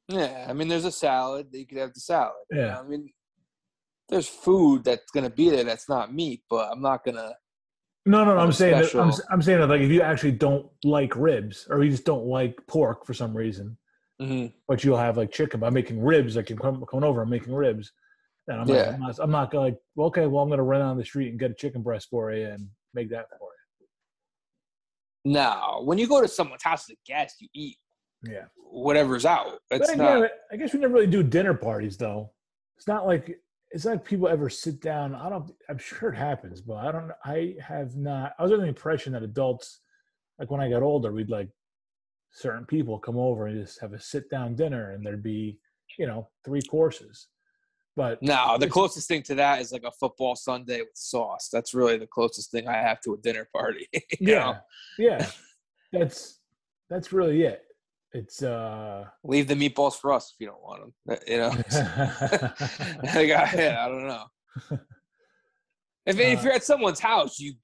S2: Yeah. I mean, there's a salad. You could have the salad. you
S1: Yeah.
S2: know? I mean, there's food that's gonna be there that's not meat, but I'm not gonna.
S1: No no no i'm saying that, I'm, I'm saying that like if you actually don't like ribs or you just don't like pork for some reason
S2: Mhm.
S1: but you'll have like chicken by making ribs like you're com- coming over and making ribs and I'm, like, I'm not, I'm not gonna like well, okay well i'm gonna run on the street and get a chicken breast for you and make that for you.
S2: No, when you go to someone's house as a guest, you eat
S1: yeah
S2: whatever's out. It's
S1: But again,
S2: not.
S1: I guess we never really do dinner parties though. It's not like it's not like people ever sit down. I don't. I'm sure it happens, but I don't. I have not. I was under the impression that adults, like when I got older, we'd like certain people come over and just have a sit down dinner, and there'd be you know three courses. But
S2: No, the closest thing to that is like a football Sunday with sauce. That's really the closest thing I have to a dinner party. (laughs)
S1: yeah,
S2: know?
S1: yeah, that's that's really it. It's uh.
S2: leave the meatballs for us if you don't want them. You know, (laughs) (laughs) like, I, yeah, I don't know. (laughs) If, if
S1: Uh,
S2: you're at someone's house, you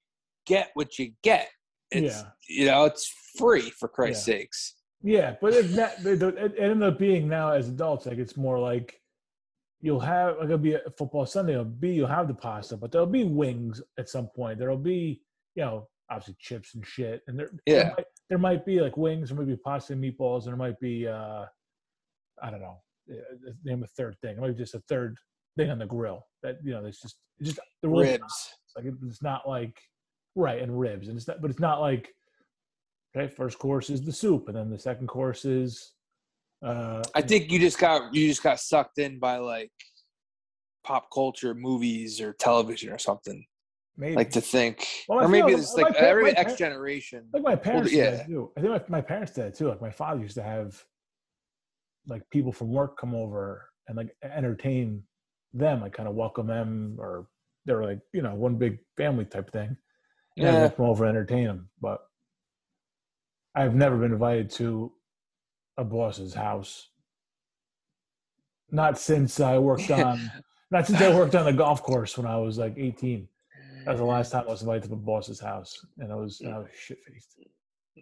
S2: get what you get. It's
S1: Yeah.
S2: you know, it's free for Christ's sakes.
S1: Yeah, but not, it it ended up being now as adults, like it's more like you'll have like it'll be a football Sunday, it'll be you'll have the pasta, but there'll be wings at some point. There'll be, you know, obviously chips and shit. And there,
S2: Yeah.
S1: there might, there might be like wings, there might be pasta and meatballs, and there might be uh I don't know, name a third thing. It might be just a third thing on the grill. That you know, it's just it's just the rules are not-
S2: Ribs.
S1: Like it's not like right and ribs, and it's not, but it's not like okay. First course is the soup, and then the second course is. Uh,
S2: I think you just got you just got sucked in by like pop culture, movies, or television or something.
S1: Maybe
S2: Like to think,
S1: Well,
S2: or maybe it's
S1: like
S2: like
S1: my pa-
S2: every X generation.
S1: like my parents did
S2: yeah.
S1: too. I think my, my parents did too. Like my father used to have like people from work come over and like entertain them, like kind of welcome them, or they were like you know one big family type thing. And
S2: Yeah,
S1: come over and entertain them, but I've never been invited to a boss's house. Not since I worked (laughs) on, not since I worked on the golf course when I was like 18. That was the last time I was invited to the boss's house, and I was I was shit faced.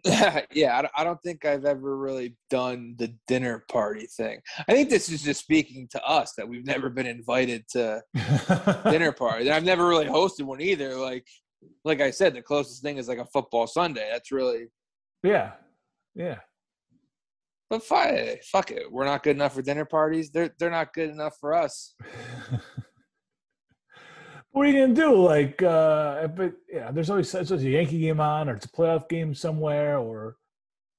S1: (laughs)
S2: yeah, I don't, I don't think I've ever really done the dinner party thing. I think this is just speaking to us that we've never been invited to (laughs) dinner parties. And I've never really hosted one either. Like, like I said, the closest thing is like a football Sunday. That's really,
S1: yeah, yeah.
S2: but fuck, fuck it. We're not good enough for dinner parties. They're they're not good enough for us. (laughs)
S1: what are you gonna do? Like, uh, but yeah, there's always such a Yankee game on, or it's a playoff game somewhere, or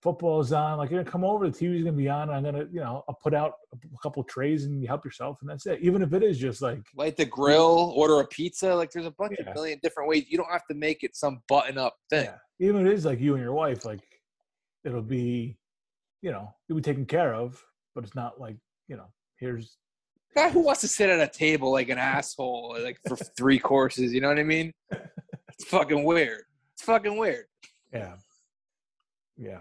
S1: football's on. Like, you're gonna come over, the TV's gonna be on. And I'm gonna, you know, I'll put out a couple trays and you help yourself, and that's it. Even if it is just like,
S2: Light the grill, order a pizza. Like, there's a bunch
S1: Yeah.
S2: of million different ways. You don't have to make it some button up thing.
S1: yeah, even if it is like you and your wife, like, it'll be, you know, you'll be taken care of, but it's not like, you know, here's
S2: guy who wants to sit at a table like an asshole like for (laughs) three courses you know what i mean it's fucking weird it's fucking weird
S1: Yeah. Yeah.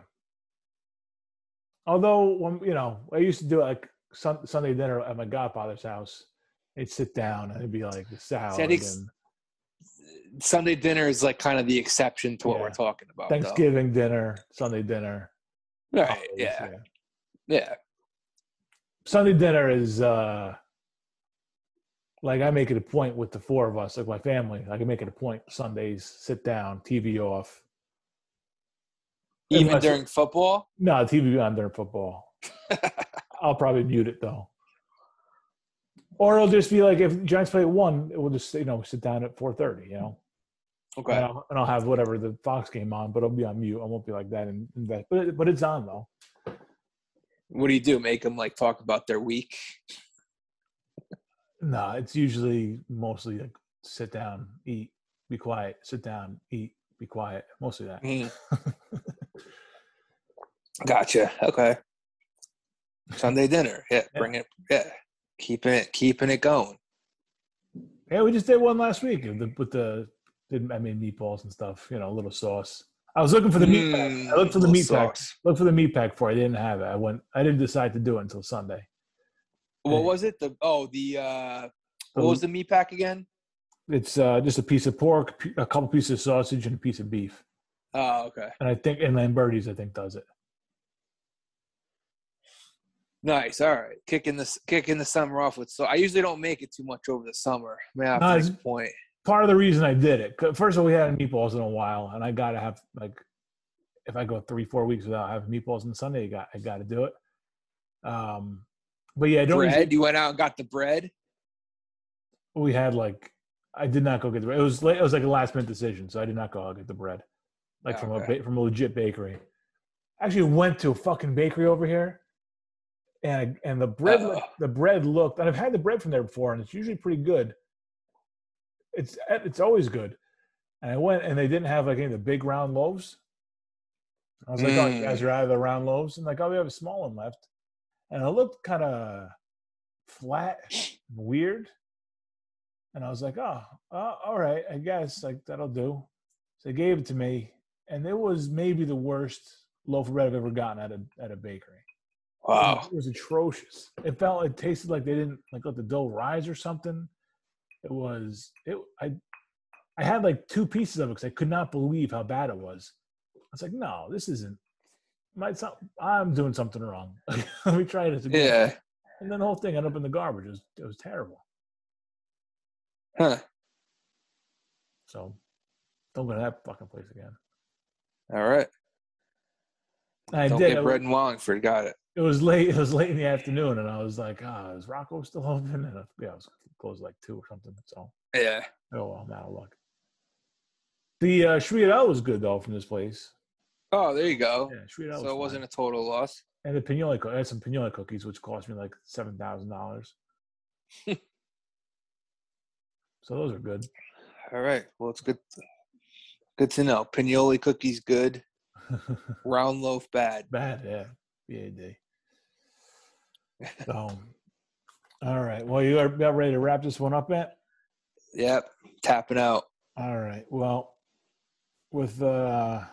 S1: Although when you know, I used to do like sun, Sunday dinner at my godfather's house. They'd sit down and it'd be like the salad
S2: ex-
S1: and
S2: Sunday dinner is like kind of the exception to what
S1: Yeah.
S2: we're talking about. though.
S1: Thanksgiving dinner, Sunday dinner.
S2: Right.
S1: holidays,
S2: Yeah. Yeah.
S1: Sunday dinner is uh like I make it a point with the four of us, like my family. I can make it a point Sundays, sit down, TV off.
S2: Even
S1: Unless-
S2: during football.
S1: No, TV on during football. (laughs) I'll probably mute it though. Or it'll just be like if Giants play at one, it will just you know sit down at four thirty, you know,
S2: Okay.
S1: and, I'll, and I'll have whatever the Fox game on, but it'll be on mute. I won't be like that and invest, but it, but it's on though.
S2: What do you do? Make them like talk about their week?
S1: No, it's usually mostly like sit down, eat, be quiet, sit down, eat, be quiet. Mostly that.
S2: Mm. (laughs) Gotcha. Okay. Sunday dinner. Yeah.
S1: Yeah.
S2: Bring it. Yeah. Keeping it. Keeping it going.
S1: Yeah, we just did one last week with the, with the did I mean meatballs and stuff. You know, a little sauce. I was looking for the meat pack. I looked for the
S2: Mm,
S1: meat pack.
S2: sauce.
S1: Looked for the meat pack for. it. I didn't have it. I went. I didn't decide to do it until Sunday.
S2: What was it? The oh the uh what was the meat pack again?
S1: It's uh, just a piece of pork, a couple pieces of sausage, and a piece of beef.
S2: Oh okay.
S1: And I think and Lamberti's I think does it.
S2: Nice. All right. Kicking the kicking the summer off with so I usually don't make it too much over the summer. Man, I have to
S1: No,
S2: make point.
S1: part of the reason I did it. First of all, we hadn't meatballs in a while, and I gotta have like, if I go three, four weeks without having meatballs on Sunday, I got I got to do it. Um, but yeah, I don't.
S2: Bread. You went out and got the bread.
S1: we had like, I did not go get the bread. It was late, it was like a last minute decision, so I did not go out get the bread, like from a from a legit bakery. I actually went to a fucking bakery over here, and and the bread
S2: Uh-oh.
S1: the bread looked, and I've had the bread from there before, and it's usually pretty good. It's it's always good. And I went, and they didn't have like any of the big round loaves. I was like, "Oh, you guys
S2: Mm.
S1: are out of the round loaves," and like, "Oh, we have a small one left," and it looked kind of flat, and weird. And I was like, "Oh, uh, all right, I guess like that'll do." So they gave it to me, and it was maybe the worst loaf of bread I've ever gotten at a at a bakery.
S2: Wow.
S1: It was atrocious. It felt it tasted like they didn't like let the dough rise or something. It was it I I had like two pieces of it because I could not believe how bad it was. I was like, no, this isn't my some, I'm doing something wrong. (laughs) Let me try this again.
S2: Yeah.
S1: And then the whole thing ended up in the garbage. It was it was terrible.
S2: Huh.
S1: So don't go to that fucking place again.
S2: All right.
S1: I
S2: Don't
S1: did.
S2: get
S1: It,
S2: bread in Wallingford. Got it.
S1: it was late. It was late in the afternoon, and I was like, "Ah, is Rocco still (laughs) open?" And uh, yeah, it was closed like two or something. So
S2: Yeah.
S1: Oh well, I'm out of luck. The uh, Shriadel was good though from this place.
S2: Oh, there you go.
S1: Yeah,
S2: so it wasn't a total loss.
S1: And the pinoli, I had some pinoli cookies, which cost me like seven thousand dollars. (laughs) so those are good.
S2: All right. Well, it's good. Good to know. Pignoli cookies good. (laughs) Round loaf bad.
S1: Bad, yeah. BAD. So, all right. Well, you are about ready to wrap this one up, Matt?
S2: Yep. Tapping out.
S1: All right. Well, with uh, the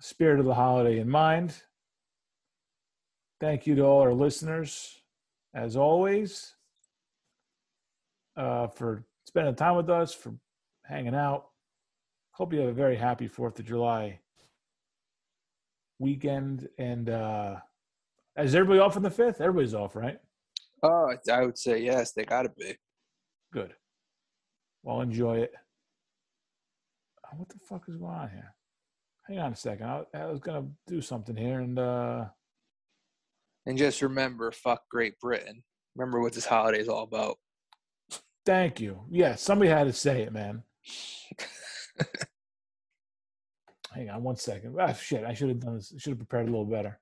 S1: spirit of the holiday in mind, thank you to all our listeners, as always, uh, for spending time with us, for hanging out. Hope you have a very happy Fourth of July weekend. And uh, is everybody off on the fifth? Everybody's off, right?
S2: Oh, I would say yes. They got to be.
S1: Good. Well, enjoy it. What the fuck is going on here? Hang on a second. I, I was gonna do something here, and uh,
S2: And just remember, fuck Great Britain. Remember what this holiday is all about.
S1: thank you. Yeah, somebody had to say it, man. (laughs) Hang on one second. Ah, shit, I should have done this. Should have prepared a little better.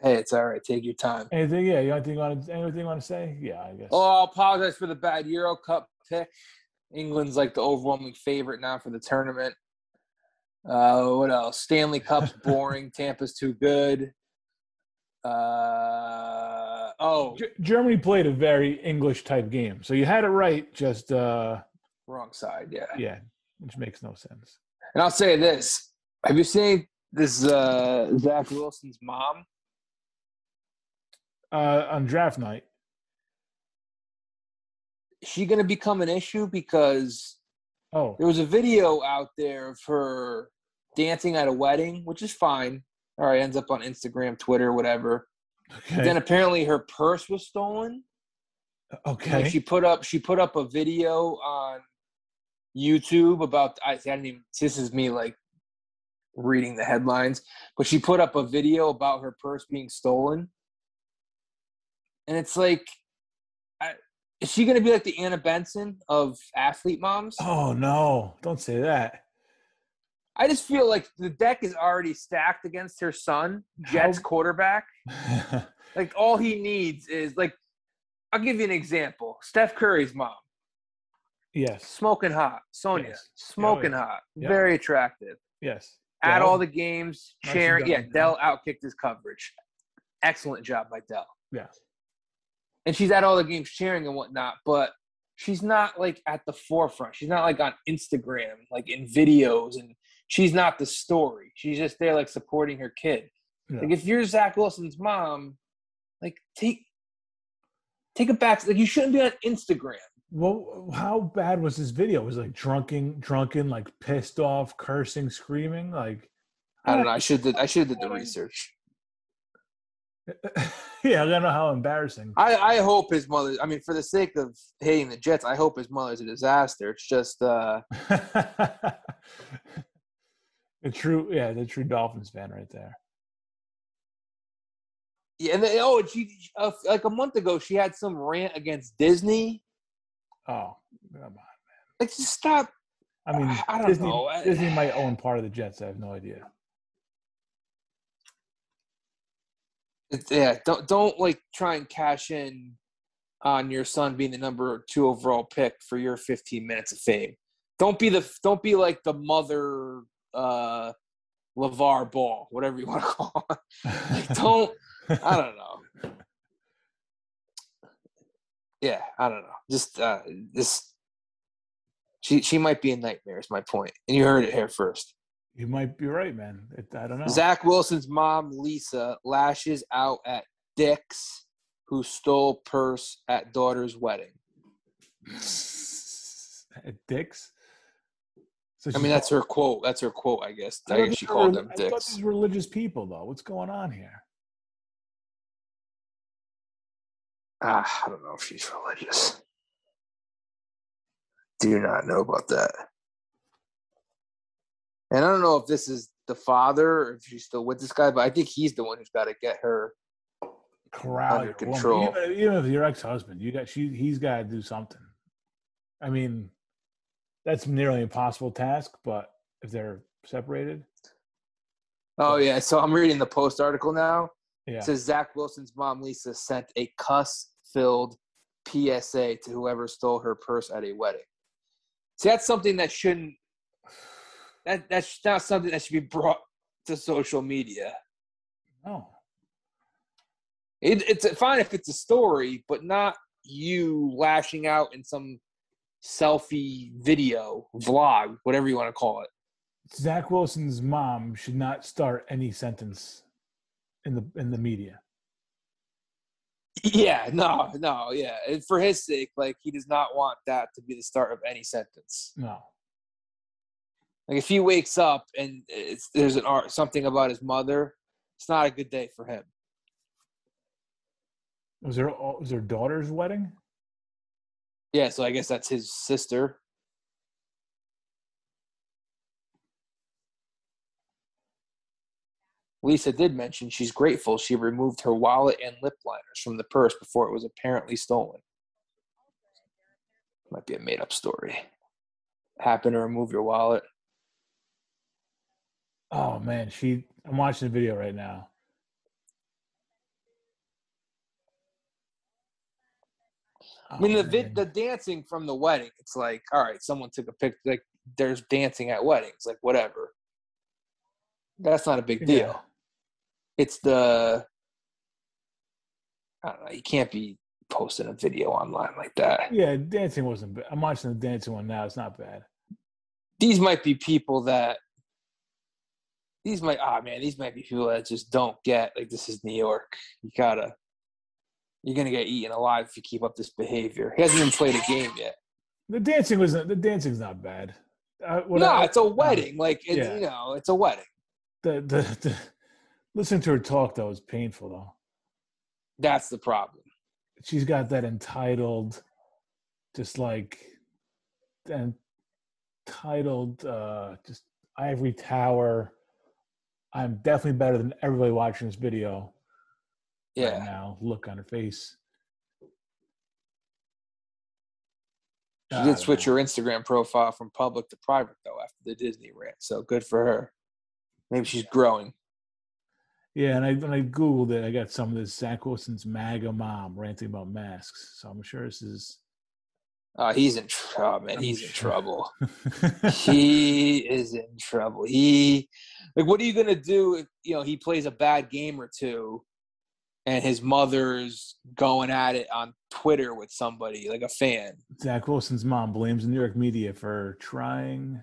S2: Hey, it's all right. Take your time.
S1: Anything? Yeah, you anything you want to anything you want to say? Yeah, I guess.
S2: Oh, I apologize for the bad Euro Cup pick. England's like the overwhelming favorite now for the tournament. Uh, what else? Stanley Cup's (laughs) boring. Tampa's too good. Uh, oh,
S1: G- Germany played a very English type game, so you had it right. Just uh,
S2: wrong side. Yeah.
S1: yeah, which makes no sense.
S2: And I'll say this: Have you seen this uh, Zach Wilson's mom?
S1: Uh, on draft night,
S2: she going to become an issue because
S1: Oh,
S2: there was a video out there of her dancing at a wedding, which is fine. All right, ends up on Instagram, Twitter, whatever.
S1: okay.
S2: Then apparently her purse was stolen.
S1: okay.
S2: Like she put up she put up a video on YouTube about I, I didn't even this is me like reading the headlines, but she put up a video about her purse being stolen. And it's like is she going to be like the Anna Benson of athlete moms?
S1: oh no! Don't say that.
S2: I just feel like the deck is already stacked against her son, Jets
S1: How-
S2: quarterback. (laughs) Like all he needs is like I'll give you an example. Steph Curry's mom.
S1: yes.
S2: smoking hot. Sonya,
S1: Yes.
S2: Oh, smoking
S1: Oh, yeah.
S2: hot.
S1: Yeah.
S2: Very attractive.
S1: Yes.
S2: At all the games, sharing. Yeah,
S1: Dell.
S2: Dell outkicked his coverage. Excellent job by Dell.
S1: Yeah.
S2: And she's at all the games cheering and whatnot, but she's not like at the forefront. She's not like on Instagram, like in videos, and she's not the story. She's just there like supporting her kid.
S1: Yeah.
S2: Like if you're Zach Wilson's mom, like take take it back. Like you shouldn't be on Instagram.
S1: Well, how bad was this video? Was like drunken, drunken, like pissed off, cursing, screaming, like.
S2: I don't know. I should did, I should have did the research. (laughs)
S1: yeah, I don't know how embarrassing.
S2: I, I hope his mother. I mean, for the sake of hating the Jets, I hope his mother's a disaster. It's just, uh, (laughs)
S1: the true, yeah, the true Dolphins fan right there.
S2: yeah. And then, oh, she uh, like a month ago, she had some rant against Disney.
S1: Oh, come on.
S2: Like, just stop.
S1: I mean,
S2: I don't
S1: Disney,
S2: know. I-
S1: Disney might own part of the Jets. I have no idea.
S2: Yeah, don't don't like try and cash in on your son being the number two overall pick for your 15 minutes of fame. Don't be the don't be like the mother uh LaVar Ball, whatever you want to (laughs) call it. Don't I don't know. Yeah, I don't know. Just uh this she she might be a nightmare is my point. And you heard it here first.
S1: You might be right, man. It, I don't know.
S2: Zach Wilson's mom, Lisa, lashes out at Dix, who stole purse at daughter's wedding. (laughs)
S1: At Dick's. So
S2: I mean, that's her quote. That's her quote, I guess. I,
S1: thought
S2: guess
S1: these
S2: she
S1: were-
S2: called them
S1: I thought
S2: Dicks.
S1: these religious people, though. What's going on here?
S2: Ah, I don't know if she's religious. Do not know about that. And I don't know if this is the father or if she's still with this guy, but I think he's the one who's got to get her.
S1: Corral
S2: Under control.
S1: Even, even if your ex-husband, you got she. He's got to do something. I mean, that's nearly impossible task. But if they're separated,
S2: Oh yeah, so I'm reading the post article now.
S1: yeah.
S2: It says Zach Wilson's mom Lisa sent a cuss-filled PSA to whoever stole her purse at a wedding. See, that's something that shouldn't. That that's not something that should be brought to social media.
S1: oh,
S2: It, it's fine if it's a story, but not you lashing out in some selfie video, vlog, whatever you want to call it.
S1: Zach Wilson's mom should not start any sentence in the in the media.
S2: Yeah, no, no, yeah. And for his sake, like he does not want that to be the start of any sentence.
S1: No.
S2: Like if he wakes up and it's, there's an art something about his mother, it's not a good day for him.
S1: Was there was their daughter's wedding?
S2: Yeah, so I guess that's his sister. Lisa did mention she's grateful she removed her wallet and lip liners from the purse before it was apparently stolen. Might be a made up story. Happen to remove your wallet.
S1: Oh man, she. I'm watching the video right now.
S2: I mean,
S1: Oh,
S2: the vid, the dancing from the wedding. It's like, all right, someone took a picture. Like, there's dancing at weddings. Like, whatever. That's not a big deal.
S1: Yeah.
S2: It's the. I don't know. You can't be posting a video online like that.
S1: Yeah, dancing wasn't bad. I'm watching the dancing one now. It's not bad.
S2: These might be people that. These might. Ah, man. These might be people that just don't get. Like, this is New York. You gotta. You're gonna get eaten alive if you keep up this behavior. He hasn't even played a game yet.
S1: The dancing wasn't the dancing's not bad. Uh, what
S2: no,
S1: I-
S2: it's a wedding. Like it's,
S1: Yeah.
S2: you know, it's a wedding.
S1: the, the the listening to her talk though was painful though.
S2: That's the problem.
S1: She's got that entitled, just like, entitled, uh, just ivory tower. I'm definitely better than everybody watching this video right
S2: Yeah.
S1: now. Look on her face.
S2: She did switch
S1: know.
S2: her Instagram profile from public to private though after the Disney rant. So good for her. Maybe she's growing.
S1: Yeah, and I when I googled it, I got some of this Zach Wilson's MAGA mom ranting about masks. So I'm sure this is.
S2: Uh, he's in trouble, man. He's in trouble. (laughs) he is in trouble. He like what are you gonna do if you know he plays a bad game or two and his mother's going at it on Twitter with somebody, like a fan.
S1: Zach Wilson's mom blames the New York media for trying.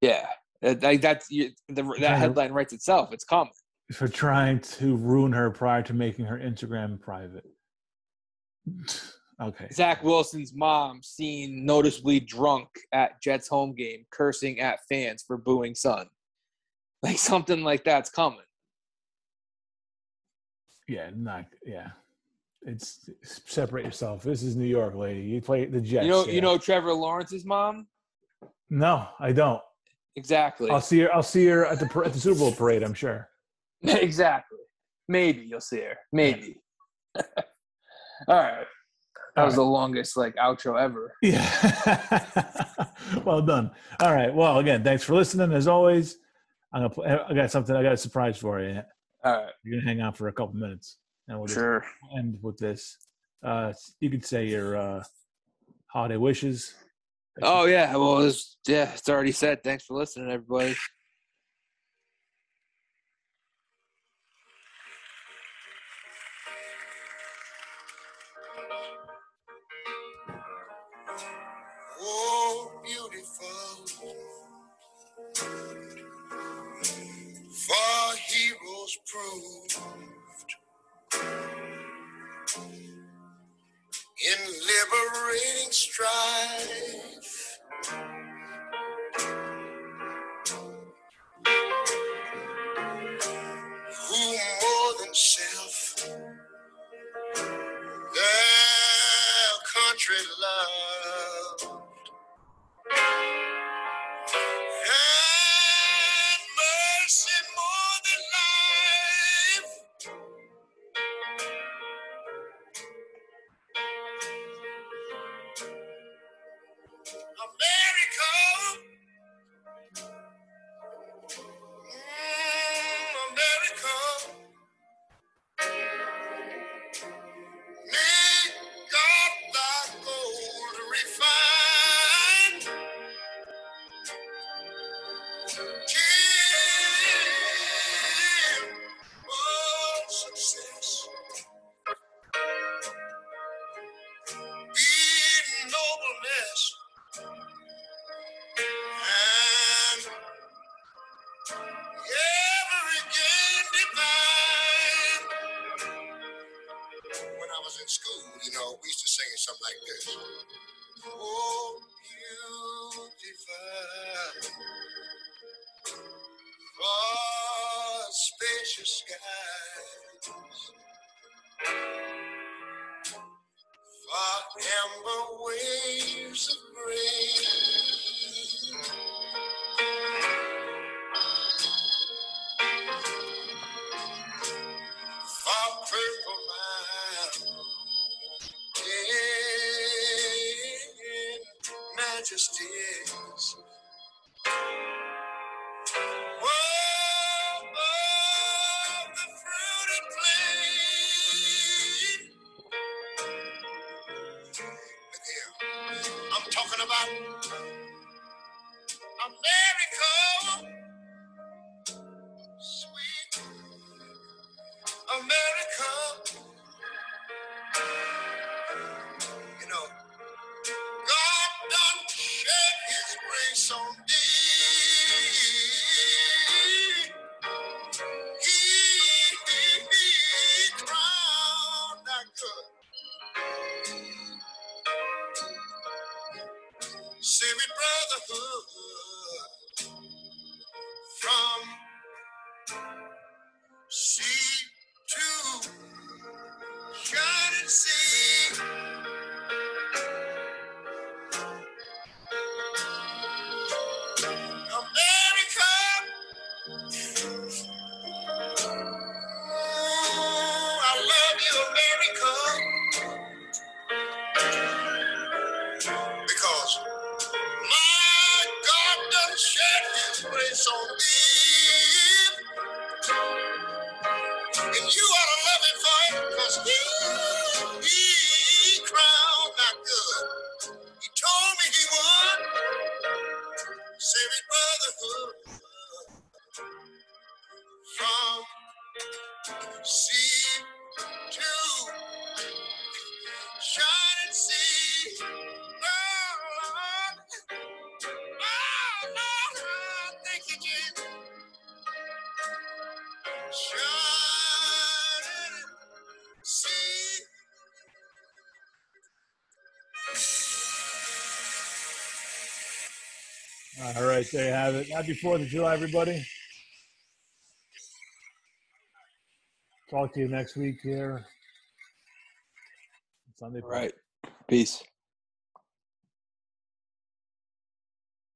S2: Yeah. That, like, that's the, that headline writes itself. It's common
S1: for trying to ruin her prior to making her Instagram private. Okay.
S2: Zach Wilson's mom seen noticeably drunk at Jets home game, cursing at fans for booing son. (laughs) Like something like that's coming.
S1: Yeah, not yeah. It's separate yourself. This is New York, lady. You play the Jets.
S2: You know,
S1: yeah.
S2: you know Trevor Lawrence's mom.
S1: No, I don't.
S2: Exactly.
S1: I'll see her. I'll see her at the at the Super Bowl parade. I'm sure. (laughs)
S2: exactly. Maybe you'll see her. Maybe. (laughs) All right. That was the longest like outro ever.
S1: Yeah. (laughs) well done. All right. Well, again, thanks for listening. As always, I'm gonna. Play, I got something. I got a surprise for you.
S2: All right.
S1: You're gonna hang on for a couple minutes, and we'll just
S2: Sure.
S1: end with this. Uh, you could say your uh, holiday wishes.
S2: Oh yeah. Well, it's, yeah, it's already said. Thanks for listening, everybody.
S3: Proved in liberating strife. Who more than self their country love. Something like this. Oh, beautiful. Oh, spacious skies. For amber waves of grain. Majesties. Whoa,
S1: there you have it. Happy Fourth of July, everybody. Talk to you next week here. Sunday.
S2: All right. Peace.